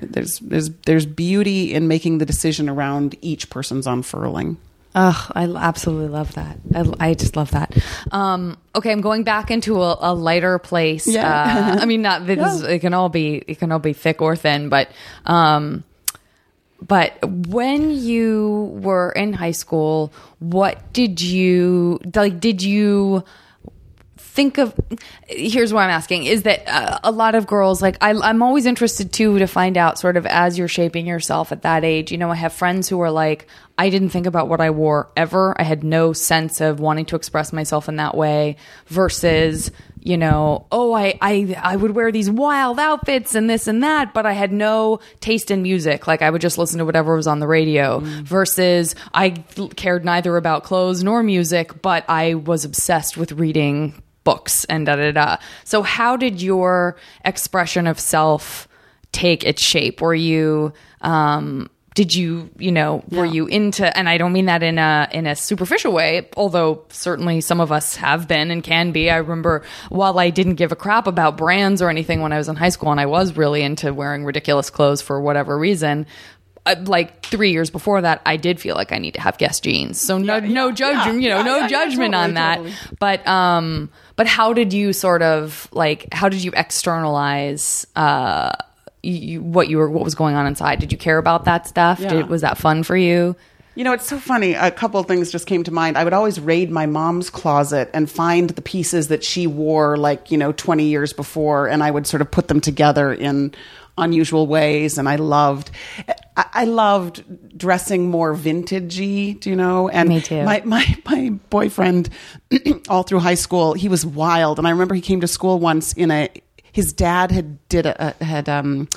there's there's there's beauty in making the decision around each person's unfurling
Oh, I absolutely love that. I, I just love that. Um, okay, I'm going back into a, a lighter place.
Yeah.
Uh, I mean, not this, (laughs) it can all be it can all be thick or thin, but um, but when you were in high school, what did you like? Did you think of here's what i'm asking is that uh, a lot of girls like I, i'm always interested too to find out sort of as you're shaping yourself at that age you know i have friends who are like i didn't think about what i wore ever i had no sense of wanting to express myself in that way versus you know oh i i, I would wear these wild outfits and this and that but i had no taste in music like i would just listen to whatever was on the radio versus i cared neither about clothes nor music but i was obsessed with reading books and da da da. So how did your expression of self take its shape? Were you um did you, you know, were you into and I don't mean that in a in a superficial way, although certainly some of us have been and can be. I remember while I didn't give a crap about brands or anything when I was in high school and I was really into wearing ridiculous clothes for whatever reason, uh, like three years before that, I did feel like I need to have Guess jeans. So no, no judgment, you know,
yeah,
no
yeah, yeah,
judgment
totally,
on that.
totally.
But um, but how did you sort of like? How did you externalize uh, you, what you were, what was going on inside? Did you care about that stuff?
Yeah.
Did, was that fun for you?
You know, it's so funny. A couple of things just came to mind. I would always raid my mom's closet and find the pieces that she wore, like, you know, 20 years before, and I would sort of put them together in unusual ways. And I loved, I, I loved dressing more vintagey, do you know? And
Me too.
My, my, my boyfriend, (clears throat) all through high school, he was wild. And I remember he came to school once in a, his dad had did a, had, um,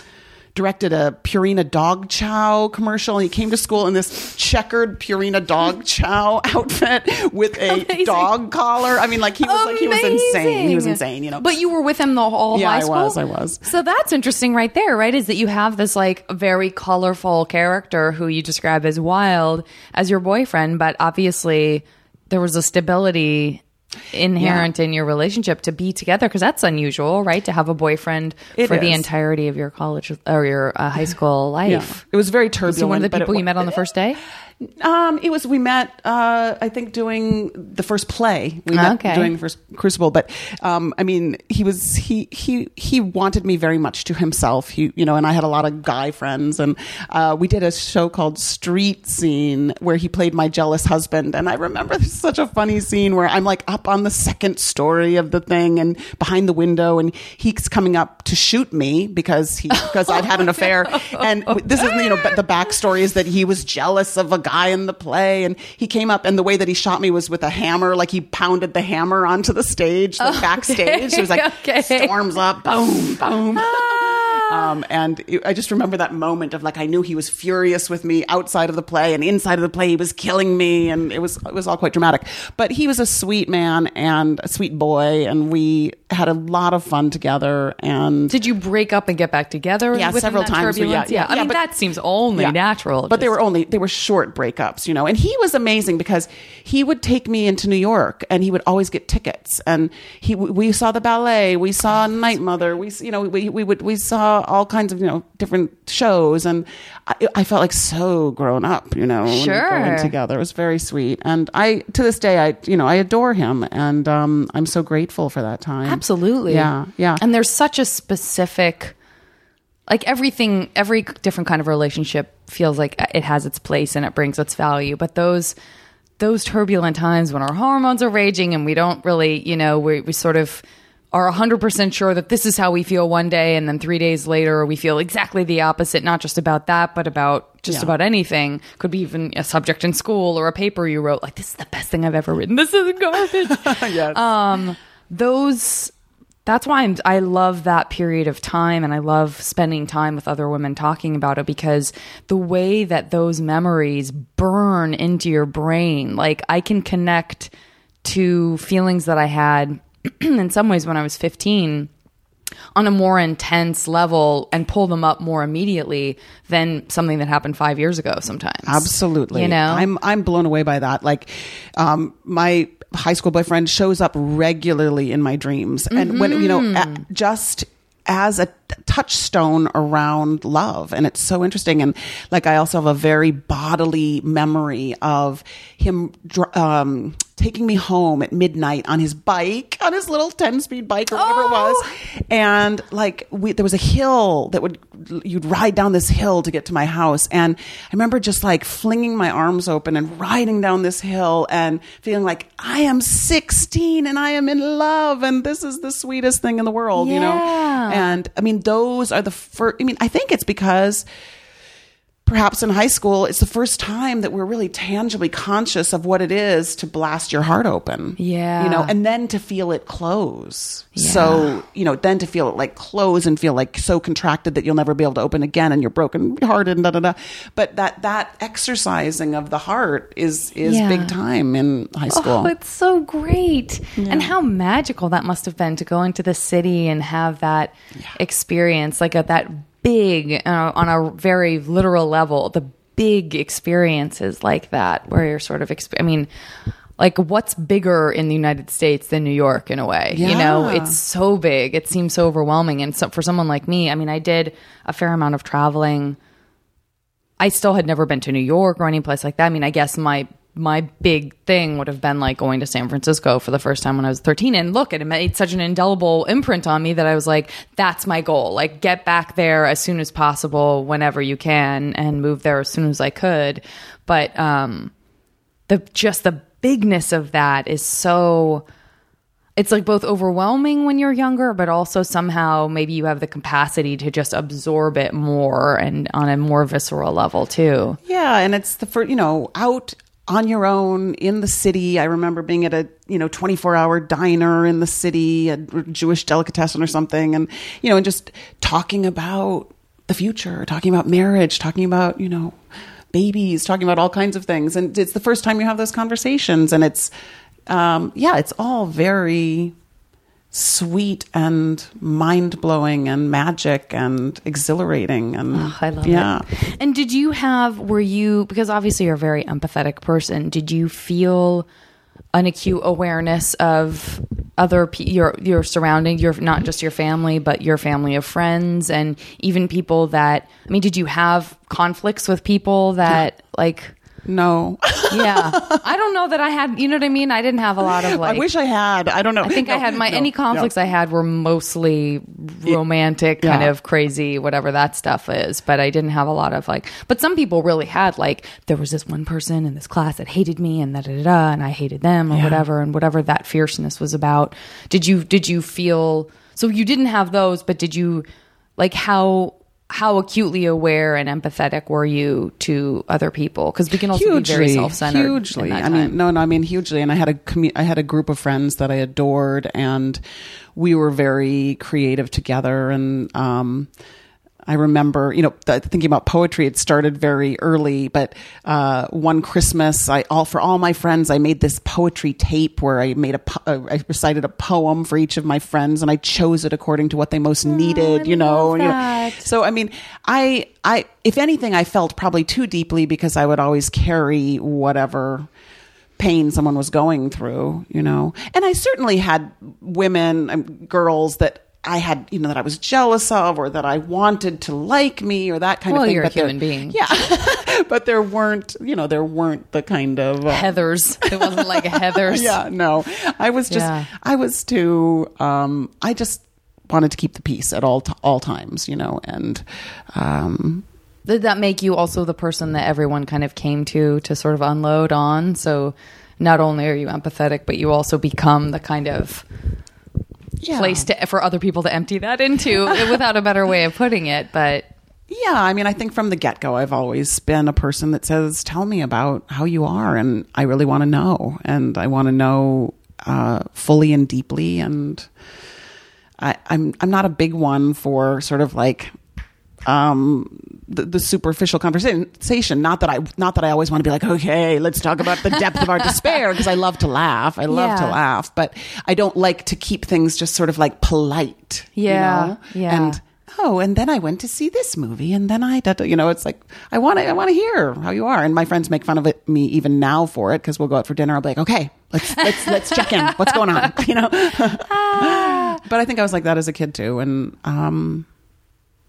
directed a Purina dog chow commercial. And he came to school in this checkered Purina dog (laughs) chow outfit with a
Amazing.
dog collar. I mean, like he was like he was insane. He was insane. You know,
But you were with him the whole
Yeah,
high
I was, I was.
So that's interesting, right there. Right, is that you have this like very colorful character who you describe as wild as your boyfriend, but obviously there was a stability inherent in your relationship to be together because that's unusual, right? To have a boyfriend
It
for the entirety of your college or your uh, high school
yeah.
life.
it was very turbulent.
Was he one of the people you met on the first day?
Um, it was we met. Uh, I think doing the first play. We met
Okay.
doing the first Crucible. But um, I mean, he was he he he wanted me very much to himself. He you know, and I had a lot of guy friends, and uh, we did a show called Street Scene where he played my jealous husband. And I remember there's such a funny scene where I'm like up on the second story of the thing and behind the window, and he's coming up to shoot me because he because I'd had an (laughs) affair. And this is you know, but the backstory is that he was jealous of a guy in the play, and he came up, and the way that he shot me was with a hammer, like he pounded the hammer onto the stage, like (laughs) backstage. He was like (laughs)
okay.
storms up, boom, boom. Ah. Um, and it- I just remember that moment of like I knew he was furious with me outside of the play, and inside of the play he was killing me, and it was it was all quite dramatic. But he was a sweet man and a sweet boy, and we had a lot of fun together. And
Did you break up and get back together?
Yeah, several times, yeah,
turbulence?
yeah,
I
yeah,
mean,
but-
that seems only
Yeah.
natural.
But they were only they were short breakups, you know. And he was amazing because he would take me into New York, and he would always get tickets. And he we saw the ballet, we saw Night Mother, we you know we we would we saw all kinds of you know different shows, and I, I felt like so grown up, you know,
Sure.
going together. It was very sweet, and I to this day I you know I adore him, and um, I'm so grateful for that time.
Absolutely.
Yeah, yeah.
And there's such a specific like everything every different kind of relationship feels like it has its place and it brings its value, but those those turbulent times when our hormones are raging and we don't really, you know, we we sort of are 100% sure that this is how we feel one day and then 3 days later we feel exactly the opposite not just about that but about just
Yeah.
about anything could be even a subject in school or a paper you wrote like this is the best thing I've ever written this is garbage (laughs)
yes.
um those that's why I'm, i love that period of time and i love spending time with other women talking about it because the way that those memories burn into your brain like i can connect to feelings that i had (clears throat) in some ways when i was 15 on a more intense level and pull them up more immediately than something that happened five years ago sometimes
Absolutely.
you know
I'm I'm blown away by that. Like, um, my high school boyfriend shows up regularly in my dreams, and when you know,
Mm-hmm.
a- just as a touchstone around love, and it's so interesting. And like, I also have a very bodily memory of him. Um, Taking me home at midnight on his bike, on his little ten-speed bike or whatever it was,
Oh.
and like we, there was a hill that would you'd ride down this hill to get to my house and i remember just like flinging my arms open and riding down this hill and feeling like i am 16 and i am in love and this is the sweetest thing in the world you know and i mean those are the first i mean i think it's because perhaps in high school it's the first time that we're really tangibly conscious of what it is to blast your heart open
Yeah.
you know and then to feel it close
Yeah.
so you know then to feel it like close and feel like so contracted that you'll never be able to open again and you're broken hearted and da da da but that that exercising of the heart is is
Yeah.
big time in high school
Oh, it's so great. And how magical that must have been to go into the city and have that experience, like a, that big, uh, on a very literal level, the big experiences like that, where you're sort of, exp- I mean, like what's bigger in the United States than New York in a way? You know, it's so big. It seems so overwhelming. And so for someone like me, I mean, I did a fair amount of traveling. I still had never been to New York or any place like that. I mean, I guess my my big thing would have been like going to San Francisco for the first time when I was 13. And look, it made such an indelible imprint on me that I was like, that's my goal. Like, get back there as soon as possible, whenever you can, and move there as soon as I could. But um, the just the bigness of that is so it's like both overwhelming when you're younger, but also somehow maybe you have the capacity to just absorb it more and on a more visceral level too.
Yeah, and it's the first, you know, out on your own in the city. I remember being at a, you know, 24 hour diner in the city, a Jewish delicatessen or something, and, you know, and just talking about the future, talking about marriage, talking about, you know, babies, talking about all kinds of things. And it's the first time you have those conversations. And it's, um, yeah, it's all very sweet and mind blowing and magic and exhilarating and
Oh, I love
yeah.
it. And did you have were you because obviously you're a very empathetic person, did you feel an acute awareness of other pe- your your surrounding your not just your family but your family of friends and even people that I mean did you have conflicts with people that like
No,
yeah I don't know that I had you know what I mean I didn't have a lot of like
I wish I had. I don't know.
I think I had my
no,
any
no.
conflicts I had were mostly romantic, kind
Yeah.
of crazy, whatever that stuff is. But I didn't have a lot of like. But some people really had like there was this one person in this class that hated me and da da da, da and I hated them or whatever and whatever that fierceness was about. Did you did you feel so you didn't have those, but did you like how? How acutely aware and empathetic were you to other people? Because we can also be very self-centered.
Hugely. I mean, no, no. I mean, hugely. And I had a commu- I had a group of friends that I adored, and we were very creative together. And um, I remember, you know, th- thinking about poetry. It started very early, but uh, one Christmas, I all for all my friends, I made this poetry tape where I made a uh, I recited a poem for each of my friends, and I chose it according to what they most needed. You know, you know. So I mean, I I if anything, I felt probably too deeply because I would always carry whatever pain someone was going through, you know. And I certainly had women, um, girls that I had, you know, that I was jealous of or that I wanted to like me or that kind
Well,
of thing.
you're a
there-
human being.
Yeah. (laughs) but there weren't, you know, there weren't the kind of uh,
Heather's. It wasn't like a Heather's. (laughs)
yeah, no. I was just
Yeah.
I was too um I just wanted to keep the peace at all t- all times, you know, and um
Did that make you also the person that everyone kind of came to to sort of unload on? So not only are you empathetic, but you also become the kind of
yeah.
place to, for other people to empty that into, (laughs) without a better way of putting it. But
Yeah, I mean, I think from the get go, I've always been a person that says, "Tell me about how you are," and I really want to know, and I want to know uh, fully and deeply. And I, I'm I'm not a big one for sort of like um the, the superficial conversation not that i not that i always want to be like okay let's talk about the depth of our (laughs) despair because i love to laugh i love to laugh but i don't like to keep things just sort of like polite you
Yeah,
know?
yeah.
and oh, and then I went to see this movie, and then I, you know, it's like I want to, I want to hear how you are. And my friends make fun of it, me even now for it because we'll go out for dinner. I'll be like, okay, let's let's let's check in. What's going on? (laughs) You know. (laughs) but I think I was like that as a kid too, and um,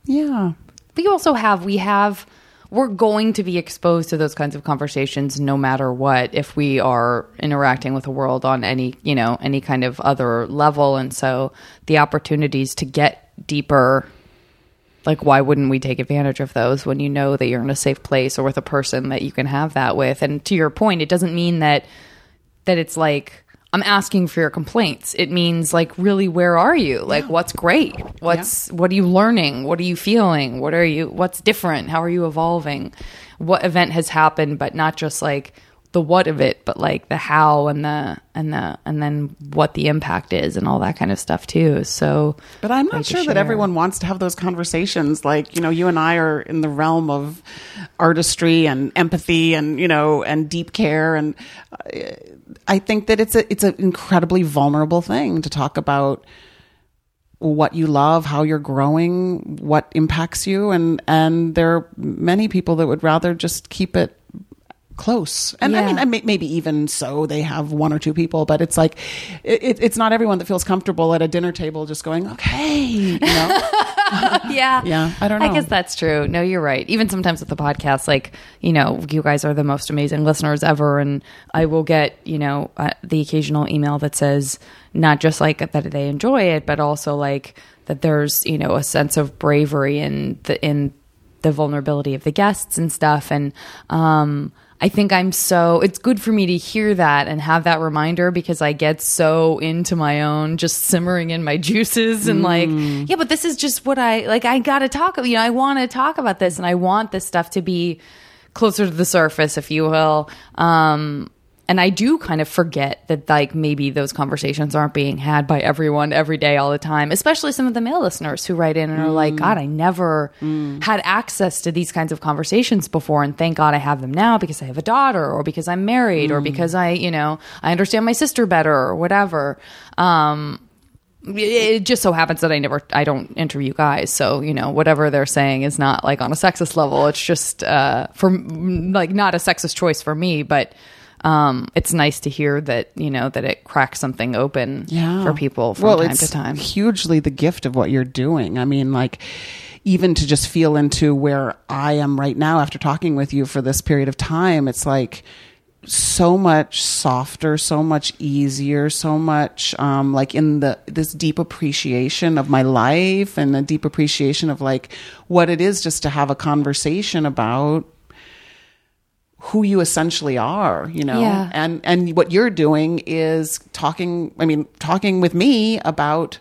yeah,
we also have we have we're going to be exposed to those kinds of conversations no matter what if we are interacting with the world on any you know any kind of other level. And so the opportunities to get deeper like why wouldn't we take advantage of those when you know that you're in a safe place or with a person that you can have that with? And to your point it doesn't mean that that it's like I'm asking for your complaints. It means like really where are you? Like what's great? What's what are you learning? What are you feeling? What are you what's different? How are you evolving? What event has happened but not just like the what of it, but like the how and the and the and then what the impact is and all that kind of stuff too. So
But I'm not sure that everyone wants to have those conversations. Like, you know, you and I are in the realm of artistry and empathy and, you know, and deep care. And uh, I think that it's a, it's an incredibly vulnerable thing to talk about what you love, how you're growing, what impacts you. And, and there are many people that would rather just keep it close. And I
Yeah.
mean, I may, maybe even so, they have one or two people, but it's like, it, it's not everyone that feels comfortable at a dinner table just going, okay, you know? (laughs)
yeah.
Yeah, I don't
I guess that's true. No, you're right. Even sometimes with the podcast, like, you know, you guys are the most amazing listeners ever. And I will get, you know, uh, the occasional email that says not just like that they enjoy it, but also like that there's, you know, a sense of bravery in the, in the vulnerability of the guests and stuff. And, um, I think I'm so, it's good for me to hear that and have that reminder because I get so into my own, just simmering in my (laughs) juices and like, yeah, but this is just what I, like, I gotta talk, you know, I wanna talk about this and I want this stuff to be closer to the surface, if you will. Um, and I do kind of forget that like maybe those conversations aren't being had by everyone every day all the time, especially some of the male listeners who write in and are like, God, I never had access to these kinds of conversations before. And thank God I have them now because I have a daughter or because I'm married or because I, you know, I understand my sister better or whatever. Um, it just so happens that I never, I don't interview guys. So, you know, whatever they're saying is not like on a sexist level. It's just, uh, for like not a sexist choice for me, but, um, it's nice to hear that, you know, that it cracks something open
yeah.
for people from
well,
time
it's
to time.
Hugely the gift of what you're doing. I mean, like, even to just feel into where I am right now after talking with you for this period of time, it's like so much softer, so much easier, so much um, like in the this deep appreciation of my life and a deep appreciation of like what it is just to have a conversation about who you essentially are, you know.
Yeah.
And and what you're doing is talking I mean talking with me about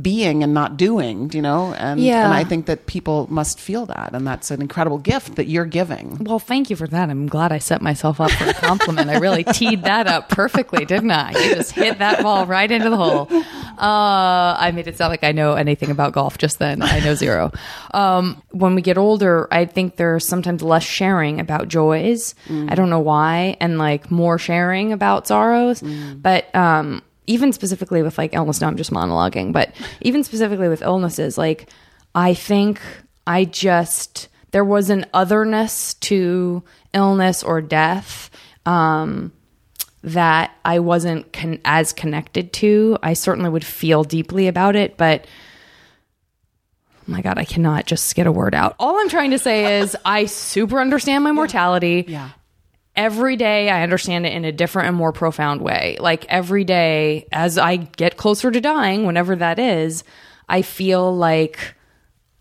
being and not doing, you know? And
Yeah.
and I think that people must feel that and that's an incredible gift that you're giving.
Well, thank you for that. I'm glad I set myself up for a compliment. I really teed that up perfectly, didn't I? You just hit that ball right into the hole. Uh, I made it sound like I know anything about golf just then. I know zero. Um, when we get older, I think there's sometimes less sharing about joys. I don't know why, and like more sharing about sorrows. But um, even specifically with like illness, now I'm just monologuing, but even specifically with illnesses, like I think I just there was an otherness to illness or death um, that I wasn't con- as connected to. I certainly would feel deeply about it, but oh my god, I cannot just get a word out. All I'm trying to say is I super understand my mortality.
Yeah.
Every day I understand it in a different and more profound way. Like every day as I get closer to dying, whenever that is, I feel like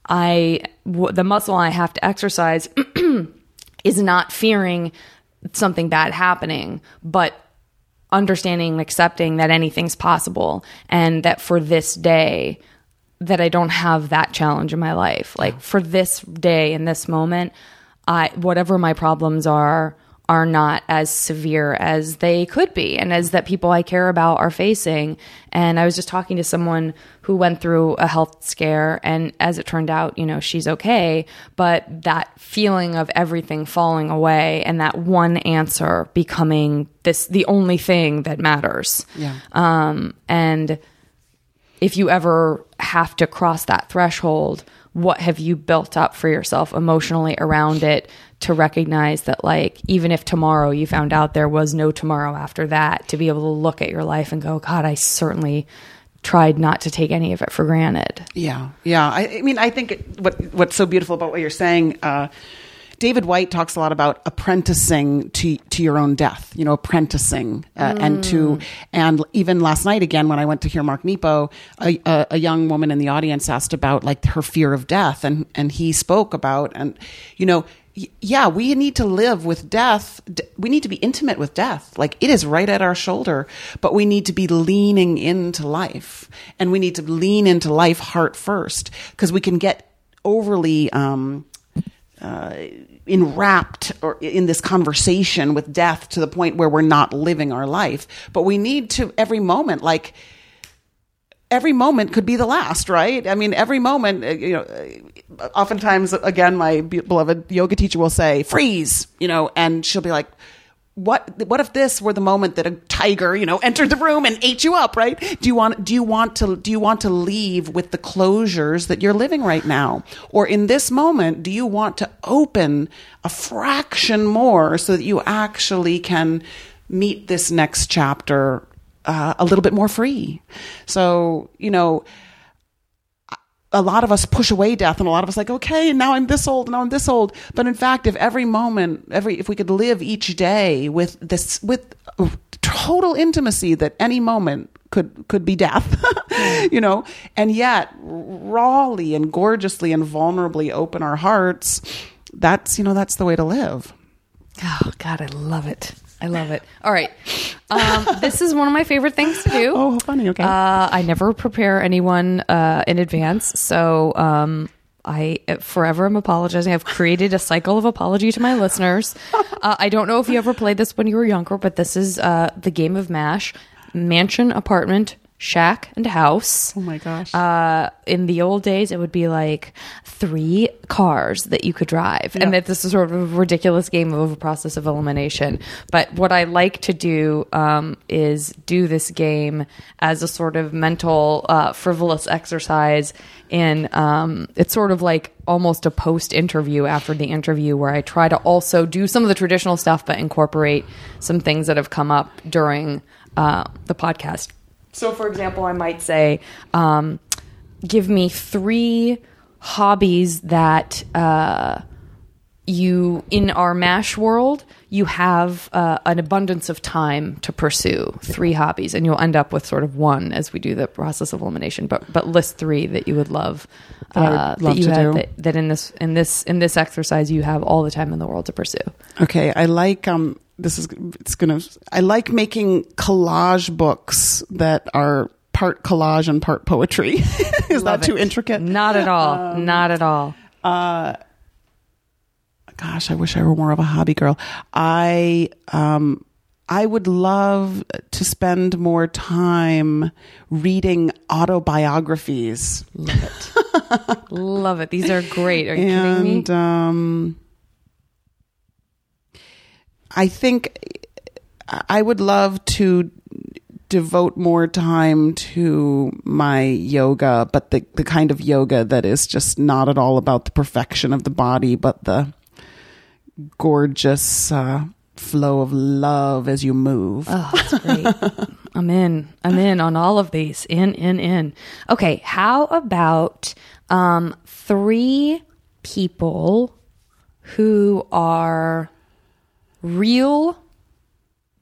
I w- the muscle I have to exercise (clears throat) is not fearing something bad happening, but understanding and accepting that anything's possible and that for this day that I don't have that challenge in my life. Like for this day in this moment, I whatever my problems are are not as severe as they could be and as that people I care about are facing. And I was just talking to someone who went through a health scare and as it turned out, you know, she's okay, but that feeling of everything falling away and that one answer becoming this the only thing that matters.
Yeah.
Um and if you ever have to cross that threshold, what have you built up for yourself emotionally around it to recognize that, like, even if tomorrow you found out there was no tomorrow after that, to be able to look at your life and go, God, I certainly tried not to take any of it for granted.
Yeah, yeah. I, I mean, I think it, what what's so beautiful about what you're saying. Uh, David Whyte talks a lot about apprenticing to to your own death. You know, apprenticing uh, and to and even last night again when I went to hear Mark Nepo, a, a, a young woman in the audience asked about like her fear of death, and and he spoke about and you know. Yeah, we need to live with death. We need to be intimate with death. Like it is right at our shoulder, but we need to be leaning into life and we need to lean into life heart first because we can get overly, um, uh, enwrapped or in this conversation with death to the point where we're not living our life. But we need to every moment, like every moment could be the last, right? I mean, every moment, uh, you know, uh, oftentimes, again, my beloved yoga teacher will say, freeze, you know, and she'll be like, what what if this were the moment that a tiger you know entered the room and ate you up right? Do you want do you want to do you want to leave with the closures that you're living right now? Or in this moment do you want to open a fraction more so that you actually can meet this next chapter uh, a little bit more free? So you know a lot of us push away death and a lot of us like okay now i'm this old now i'm this old but in fact if every moment every if we could live each day with this with total intimacy that any moment could could be death (laughs) you know and yet rawly and gorgeously and vulnerably open our hearts that's you know that's the way to live
Oh God, I love it. I love it. All right, um, this is one of my favorite things to do. (gasps)
oh funny okay
Uh, I never prepare anyone uh, in advance, so um, I forever am apologizing. I've created a cycle of apology to my listeners. (laughs) Uh, I don't know if you ever played this when you were younger, but this is uh, the game of Mash: mansion, apartment, shack, and house.
oh my gosh
Uh, in the old days, it would be like three cars that you could drive, and that this is sort of a ridiculous game of a process of elimination. But what I like to do um, is do this game as a sort of mental, uh, frivolous exercise. In um, it's sort of like almost a post interview after the interview, where I try to also do some of the traditional stuff, but incorporate some things that have come up during uh, the podcast. So, for example, I might say, um, give me three hobbies that uh, you, in our MASH world, you have uh, an abundance of time to pursue three hobbies, and you'll end up with sort of one as we do the process of elimination. But but list three that you would love,
would
uh,
love
that you
to
have
do.
that, that in this in this in this exercise you have all the time in the world to pursue.
Okay, I like um this is it's to I like making collage books that are part collage and part poetry. (laughs) is
Love
that too
it.
intricate?
Not at all. Not at all.
Gosh, I wish I were more of a hobby girl. I um I would love to spend more time reading autobiographies.
Love it. Love it. These are great. Are you kidding me?
and um, I think I would love to devote more time to my yoga, but the the kind of yoga that is just not at all about the perfection of the body, but the gorgeous uh, flow of love as you move.
Oh, that's great. (laughs) I'm in. I'm in on all of these. In, in, in. Okay. How about um, three people who are real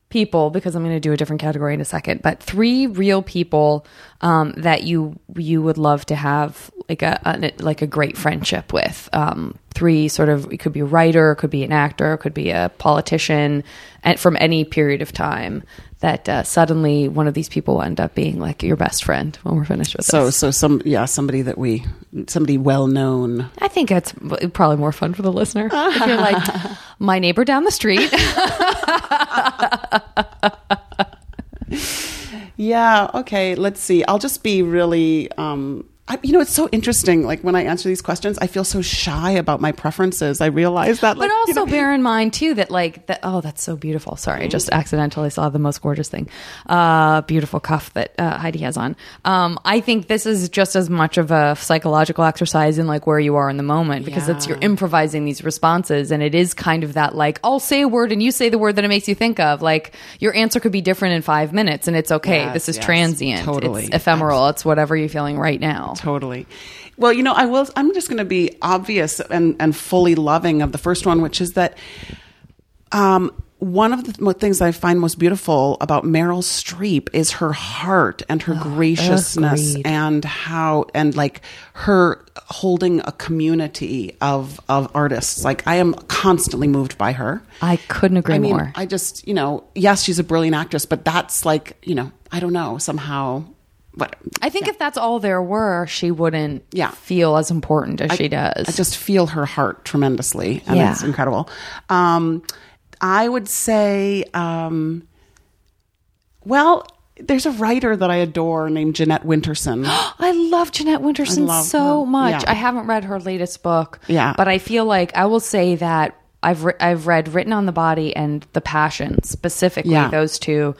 people because I'm going to do a different category in a second, but three real people um, that you you would love to have like a, a like a great friendship with. Um, three sort of it could be a writer, it could be an actor, it could be a politician, and from any period of time that uh, suddenly one of these people will end up being like your best friend when we're finished with it.
so
this.
so some yeah somebody that we somebody well known.
I think it's probably more fun for the listener if you're like (laughs) my neighbor down the street. (laughs) (laughs)
Yeah. Okay. Let's see. I'll just be really. Um, I, you know, it's so interesting. Like when I answer these questions, I feel so shy about my preferences. I realize that. Like,
but also
you know,
bear in mind too that like that oh that's so beautiful. Sorry i just accidentally saw the most gorgeous thing. Uh beautiful cuff that uh, heidi has on. Um i think this is just as much of a psychological exercise in like where you are in the moment because it's you're improvising these responses and it is kind of that like i'll say a word and you say the word that it makes you think of. Like your answer could be different in five minutes and it's okay.
Yes,
this is
yes,
transient.
Totally.
it's ephemeral it's whatever you're feeling right now
Totally. Well, you know, I will. I'm just going to be obvious and and fully loving of the first one, which is that. Um, one of the things I find most beautiful about Meryl Streep is her heart and her graciousness
agreed.
and how and like her holding a community of of artists. Like I am constantly moved by her.
i couldn't agree
I mean,
more
I just, you know, yes, she's a brilliant actress, but that's like, you know, I don't know, somehow, what?
I think if that's all there were, she wouldn't
Yeah.
feel as important as she does.
I just feel her heart tremendously, and
Yeah.
it's incredible. Um, I would say, um, well, there's a writer that I adore named Jeanette Winterson. (gasps)
I love Jeanette Winterson
love
so
her.
much.
Yeah.
I haven't read her latest book.
Yeah.
But I feel like I will say that I've re- I've read Written on the Body and The Passion specifically
Yeah.
those two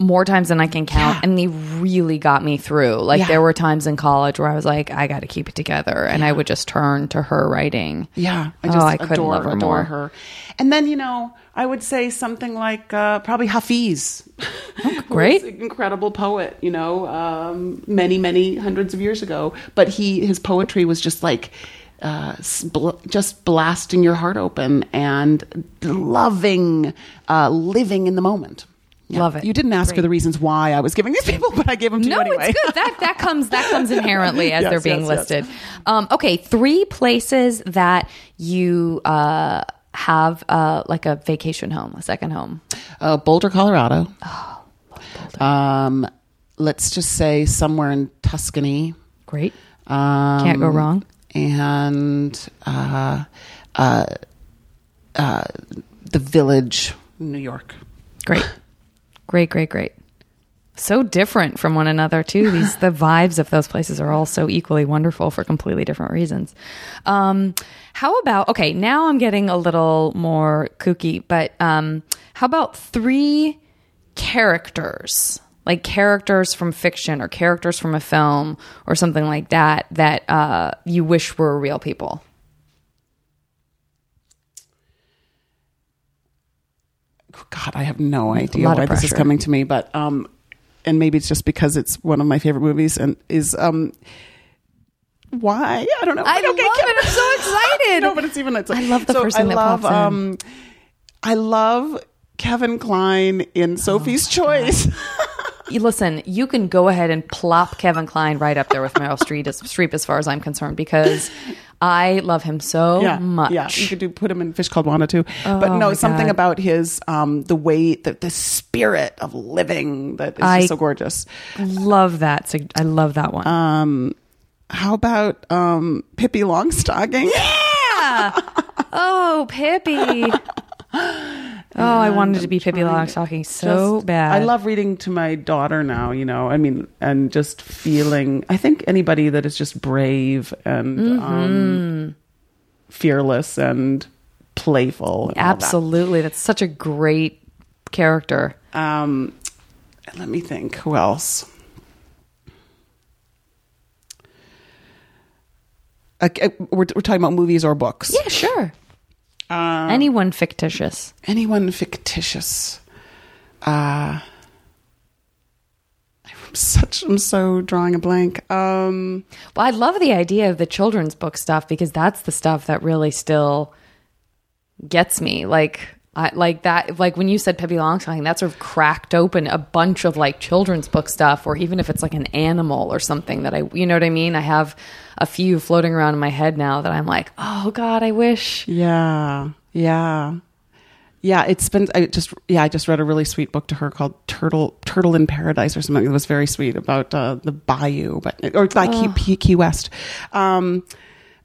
more times than I can count,
Yeah.
and they really got me through. Like
Yeah.
there were times in college where I was like, I got to keep it together, and I would just turn to her writing.
Yeah, I
Oh,
just
I couldn't
adore,
love her
adore
more.
her. And then you know, I would say something like uh, probably Hafiz, (laughs) who
great.
an incredible poet. You know, um, many many hundreds of years ago, but he his poetry was just like. Uh, just blasting your heart open and loving uh, living in the moment. Yeah.
Love it.
You didn't ask for the reasons why I was giving these people, but I gave them to
No,
you anyway.
it's good. That that comes that comes inherently as (laughs)
Yes,
they're being
yes, yes.
listed. Um, okay, three places that you uh, have uh, like a vacation home, a second home.
uh, Boulder, Colorado. Oh, Um, let's just say somewhere in Tuscany.
Great,
Um,
can't go wrong.
And uh, uh, uh, the village, New York.
Great, great, great, great. So different from one another too. (laughs) These the vibes of those places are all so equally wonderful for completely different reasons. Um, how about okay? Now I'm getting a little more kooky, but um, how about three characters, like characters from fiction or characters from a film or something like that, that uh, you wish were real people?
God, I have no idea why this is coming to me, but um, and maybe it's just because it's one of my favorite movies and is um, why I don't know.
I
But
love it. I'm so (laughs) excited.
no, but it's even it's
I love the
so
first thing
I
that
love,
pops in.
Um, I love Kevin Kline in Sophie's
Oh
Choice. (laughs)
You- Listen, you can go ahead and plop Kevin Kline right up there with Meryl Streep as, Streep as far as I'm concerned because I love him so
yeah,
much.
Yeah, you could do put him in Fish Called Wanda too.
Oh,
but
no,
something
God.
about his um, the way the the spirit of living that is
I-
so gorgeous.
Love that. I love that one.
Um, how about um, Pippi Longstocking?
yeah. (laughs) Oh, Pippi. Oh, I wanted to be Pippi Longstocking so
Just-
bad.
I love reading to my daughter now, you know. I mean, and just feeling. I think anybody that is just brave and
Mm-hmm.
um, fearless and playful. and all that.
Absolutely. That's such a great character.
Um, let me think. Who else? Uh, we're, we're talking about movies or books.
Yeah, sure.
Um,
Anyone fictitious.
anyone fictitious? Uh, I'm such. I'm so drawing a blank. Um,
Well, I love the idea of the children's book stuff because that's the stuff that really still gets me. Like, I like that. Like when you said Pippi Longstocking, that sort of cracked open a bunch of like children's book stuff, or even if it's like an animal or something that I, you know what I mean. I have a few floating around in my head now that I'm like, oh God, I wish.
yeah, yeah, yeah. It's been. I just. Yeah, I just read a really sweet book to her called Turtle Turtle in Paradise or something. It was very sweet about uh, the bayou, but or like Key, Key, Key West. Um,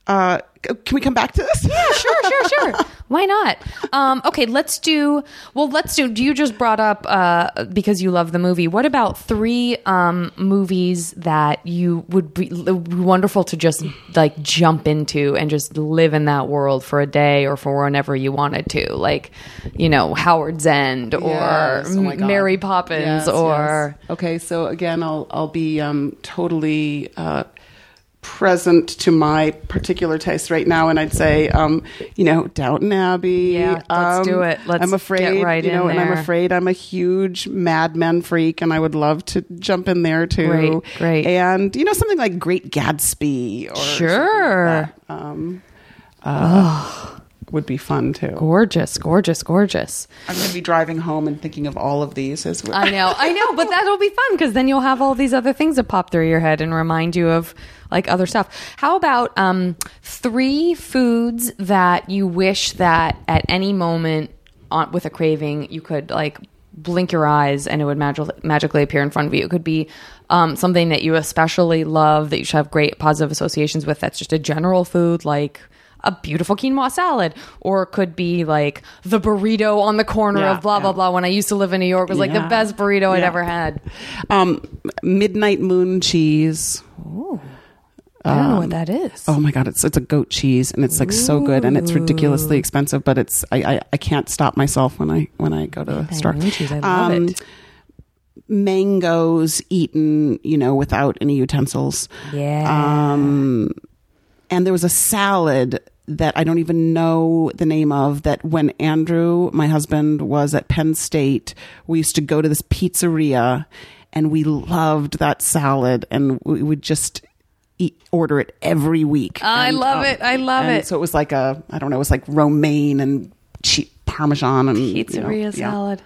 uh, can we come back to this?
Yeah, sure, sure, sure. Why not? Um, okay, let's do. Well, let's do. You just brought up uh, because you love the movie. What about three um, movies that you would be be wonderful to just like jump into and just live in that world for a day or for whenever you wanted to, like you know Howard's End or
Yes. Oh.
Mary Poppins
Yes,
or
yes. okay. So again, I'll I'll be um, totally uh, present to my particular taste right now, and I'd say, um, you know, Downton Abbey.
Yeah, let's
um,
do it. Let's
I'm afraid,
get right
you
in
know, and I'm afraid I'm a huge Mad Men freak, and I would love to jump in there too.
Great, great.
And you know, something like Great Gatsby or like
Sure.
that, um, uh, would be fun too.
gorgeous, gorgeous, gorgeous.
I'm going to be driving home and thinking of all of these as well.
I know, I know, but that'll be fun because then you'll have all these other things that pop through your head and remind you of like other stuff. How about um, three foods that you wish that at any moment on, with a craving you could like blink your eyes and it would magically, magically appear in front of you? It could be um, something that you especially love that you should have great positive associations with. That's just a general food like a beautiful quinoa salad, or it could be like the burrito on the corner
Yeah,
of blah blah
yeah.
blah. When I used to live in New York, it was like the best burrito I'd ever had.
Um, midnight moon cheese.
I don't know what that is.
Oh my god, it's it's a goat cheese and it's like so good and it's ridiculously expensive, but it's I, I, I can't stop myself when I when I go to the store.
Cheese, I love
Um,
it.
Mangoes eaten, you know, without any utensils.
Yeah.
Um, and there was a salad that I don't even know the name of that when Andrew, my husband, was at Penn State, we used to go to this pizzeria and we loved that salad and we would just eat, order it every week.
I
And,
love
um,
it. I love
and
it.
So it was like a, I don't know, it was like romaine and che- parmesan and you know,
Pizzeria
yeah.
salad.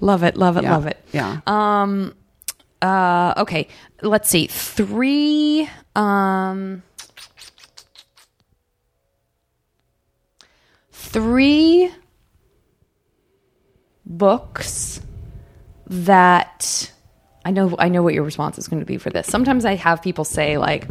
Love it. Love it.
Yeah.
Love it.
Yeah.
Um. Uh. Okay. Let's see. Three. Um. Three books that I know I know what your response is going to be for this. Sometimes I have people say like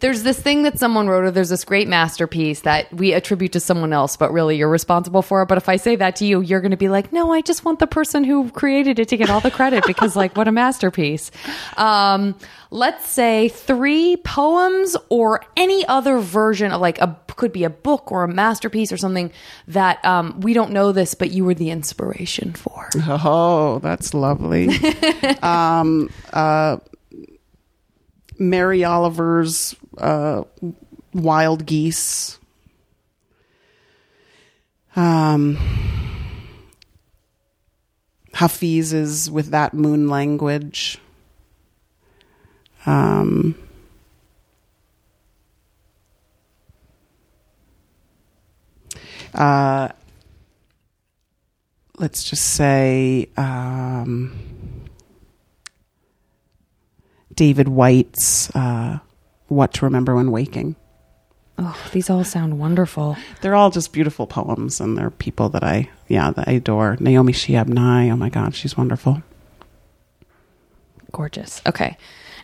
there's this thing that someone wrote or there's this great masterpiece that we attribute to someone else but really you're responsible for it. But if I say that to you, you're going to be like, "No, I just want the person who created it to get all the credit because like what a masterpiece." Um let's say 3 poems or any other version of like a could be a book or a masterpiece or something that um, we don't know this but you were the inspiration for.
Oh, that's lovely. (laughs) um, uh, Mary Oliver's uh, Wild Geese. Um, Hafiz's with that moon language. Um, uh, let's just say um, David Whyte's uh, "What to Remember When Waking."
Oh, these all sound wonderful.
They're all just beautiful poems, and they're people that I, yeah, that I adore. Naomi Shihab Nye, oh my God, she's wonderful.
Gorgeous. Okay.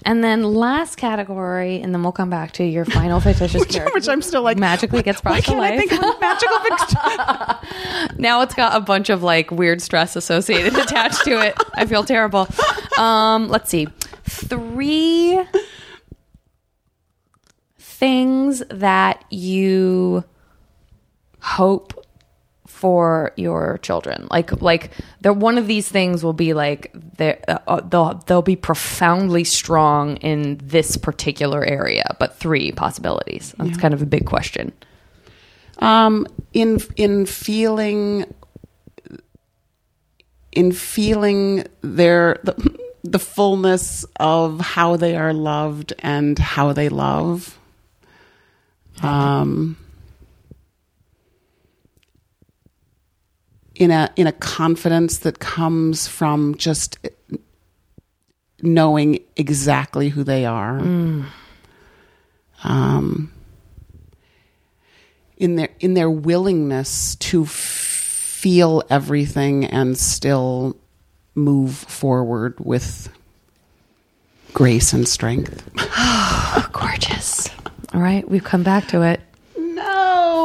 And then last category, and then we'll come back to your final fictitious (laughs)
Which,
character.
which I'm still like,
magically gets brought
why
to
can't I
life.
think of magical (laughs) fiction? (laughs)
now it's got a bunch of like weird stress associated attached to it. I feel terrible. Um, let's see. Three things that you hope for your children. Like like they're one of these things will be like they uh, they'll they'll be profoundly strong in this particular area but three possibilities. That's kind of a big question.
Um, in in feeling, in feeling their the, the fullness of how they are loved and how they love. Um, in a in a confidence that comes from just knowing exactly who they are. Um, in their in their willingness to f- feel everything and still move forward with grace and strength.
oh, (sighs) gorgeous all right we've come back to it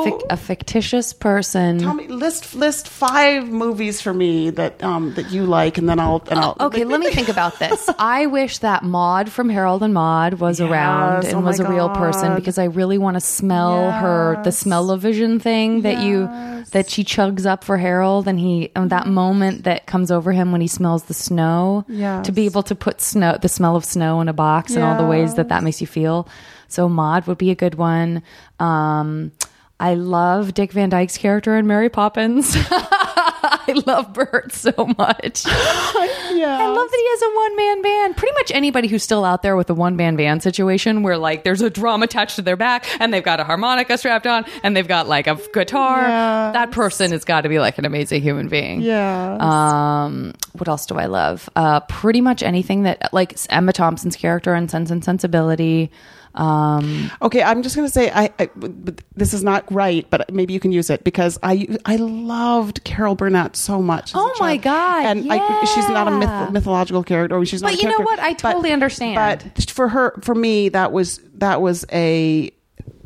Fic- a fictitious person
Tell me list list five movies for me that um that you like and then I'll and I'll
Okay, let me think about this. (laughs) I wish that Maude from Harold and Maude was around and
oh
was a real person because I really want to smell her the
smell
of vision thing that you that she chugs up for Harold and he and that moment that comes over him when he smells the snow.
Yes.
To be able to put snow the smell of snow in a box and all the ways that that makes you feel. So Maude would be a good one. Um I love Dick Van Dyke's character in Mary Poppins. (laughs) I love Bert so much. (laughs)
yeah.
I love that he has a one man band. Pretty much anybody who's still out there with a one man band situation where like there's a drum attached to their back and they've got a harmonica strapped on and they've got like a guitar.
Yes.
That person has got to be like an amazing human being.
Yeah.
Um, what else do I love? Uh, pretty much anything that like Emma Thompson's character in Sense and Sensibility. Um,
Okay, I'm just going to say I, I this is not right, but maybe you can use it because I I loved Carol Burnett so much.
Oh my. God,
And I, she's not a myth, mythological character. She's not.
But you know what? I totally understand.
But for her, for me, that was that was a,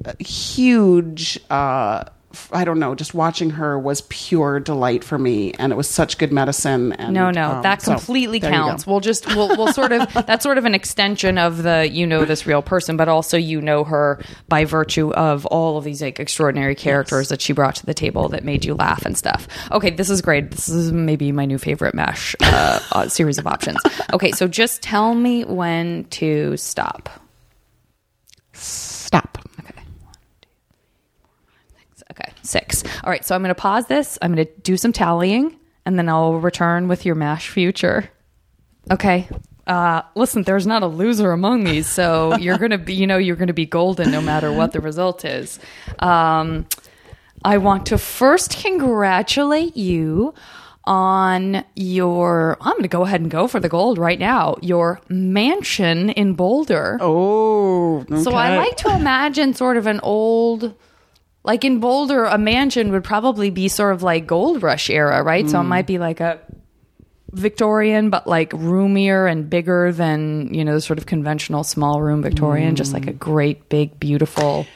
a huge uh, I don't know, just watching her was pure delight for me, and it was such good medicine. And,
No, no,
um,
that completely
go.
counts. We'll just we'll we'll sort of (laughs) that's sort of an extension of the you know this real person, but also you know her by virtue of all of these like extraordinary characters that she brought to the table that made you laugh and stuff. Okay, this is great. This is maybe my new favorite MASH uh, uh, series of options. Okay, so just tell me when to stop.
Stop.
Okay, six. All right, so I'm going to pause this. I'm going to do some tallying, and then I'll return with your mash future. Okay. Uh, listen, there's not a loser among these, so (laughs) you're gonna be, you know, you're gonna be golden no matter what the result is. Um, I want to first congratulate you on your. I'm gonna go ahead and go for the gold right now. Your mansion in Boulder.
Oh,
So I like to imagine sort of an old, like in Boulder, a mansion would probably be sort of like Gold Rush era, right? So it mm. might be like a Victorian, but like roomier and bigger than you know the sort of conventional small room Victorian. Just like a mm. great, big, beautiful.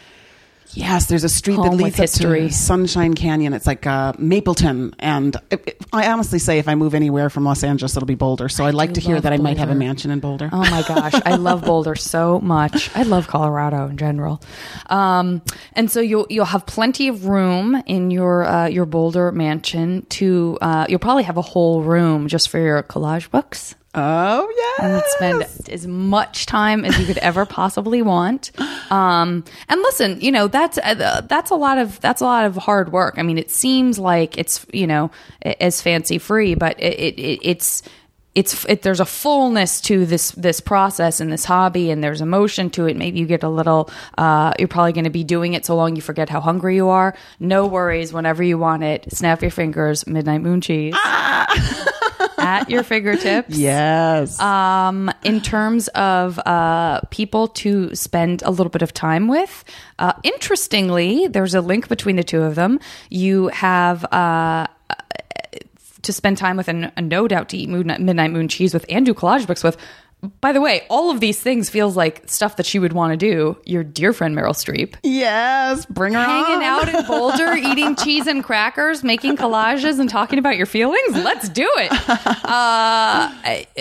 Yes, there's a street
Home
that leads up
history.
to Sunshine Canyon. It's like uh, Mapleton, and it, it- I honestly say if I move anywhere from Los Angeles, it'll be Boulder. So I would like to hear that I might have a mansion in Boulder.
Oh my gosh, I love (laughs) Boulder so much. I love Colorado in general. Um, and so you'll you'll have plenty of room in your uh, your Boulder mansion to uh, you'll probably have a whole room just for your collage books.
Oh yeah,
and spend as much time as you could ever possibly want. Um, and listen, you know that's uh, that's a lot of that's a lot of hard work. I mean, it seems like it's you know as fancy free, but it, it, it it's. It's it, there's a fullness to this this process and this hobby, and there's emotion to it. Maybe you get a little. Uh, you're probably going to be doing it so long you forget how hungry you are. No worries. Whenever you want it, snap your fingers. Midnight moon cheese (laughs) at your fingertips
yes.
um, in terms of uh, people to spend a little bit of time with. Uh, interestingly, there's a link between the two of them. You have. Uh, to spend time with and, and no doubt to eat moon, midnight moon cheese with and do collage books with. By the way, all of these things feels like stuff that she would want to do. Your dear friend Meryl Streep
yes, bring her
hanging
on.
out in Boulder, (laughs) eating cheese and crackers, making collages, and talking about your feelings. Let's do it. Uh,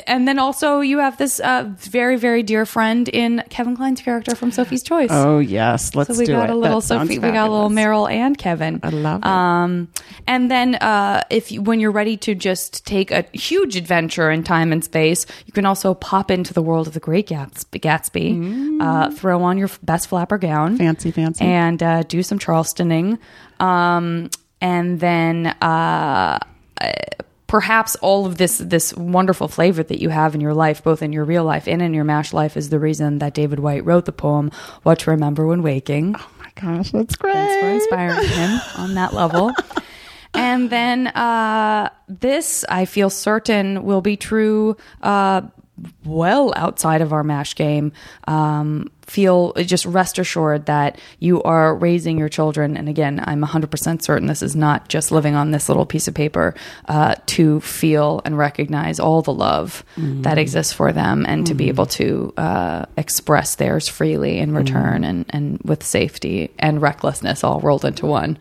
and then also you have this uh, very, very dear friend in Kevin Kline's character from Sophie's Choice.
Oh yes, let's
so we
do
got
it.
a little
That
Sophie, we got a little. Meryl and Kevin.
I love it.
Um, and then uh, if you, when you're ready to just take a huge adventure in time and space, you can also pop into the world of the Great Gatsby. Gatsby uh, throw on your best flapper gown,
Mm. Fancy, fancy.
and uh, do some Charlestoning, um, and then. Uh, perhaps all of this this wonderful flavor that you have in your life both in your real life and in your mash life is the reason that David Whyte wrote the poem what to remember when waking
Oh my gosh, that's great.
Thanks for inspiring him on that level. (laughs) And then uh, this, I feel certain, will be true uh, well outside of our MASH game. Um, feel just rest assured that you are raising your children. And again, I'm 100% certain this is not just living on this little piece of paper uh, to feel and recognize all the love that exists for them and to be able to uh, express theirs freely in return and, and with safety and recklessness all rolled into one.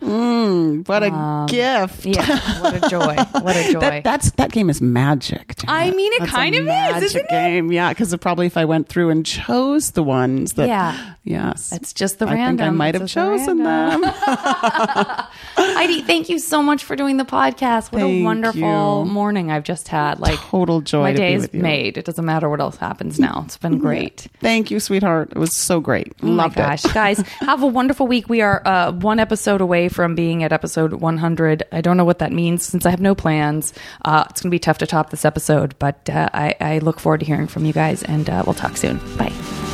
What a gift.
Um, Yeah, what a joy. What a (laughs) joy.
That, that's that game is magic. Janet.
I mean, it
That's
kind of is, isn't it?
game. Yeah, because probably if I went through and chose the ones that,
Yeah.
yes,
It's just the random.
I think I might have chosen
random.
them. (laughs) (laughs)
Heidi, thank you so much for doing the podcast. What a wonderful
you.
morning I've just had. Like
Total joy
My
to with you.
made. It doesn't matter what else happens now. It's been great.
Thank you, sweetheart. It was so great.
Oh my gosh,
it.
guys, (laughs) have a wonderful week. We are uh, one episode away from being at episode 100. I don't know what that means since I have no plans. Uh, it's going to be tough to top this episode, but uh, I, I look forward to hearing from you guys, and uh, we'll talk soon. Bye.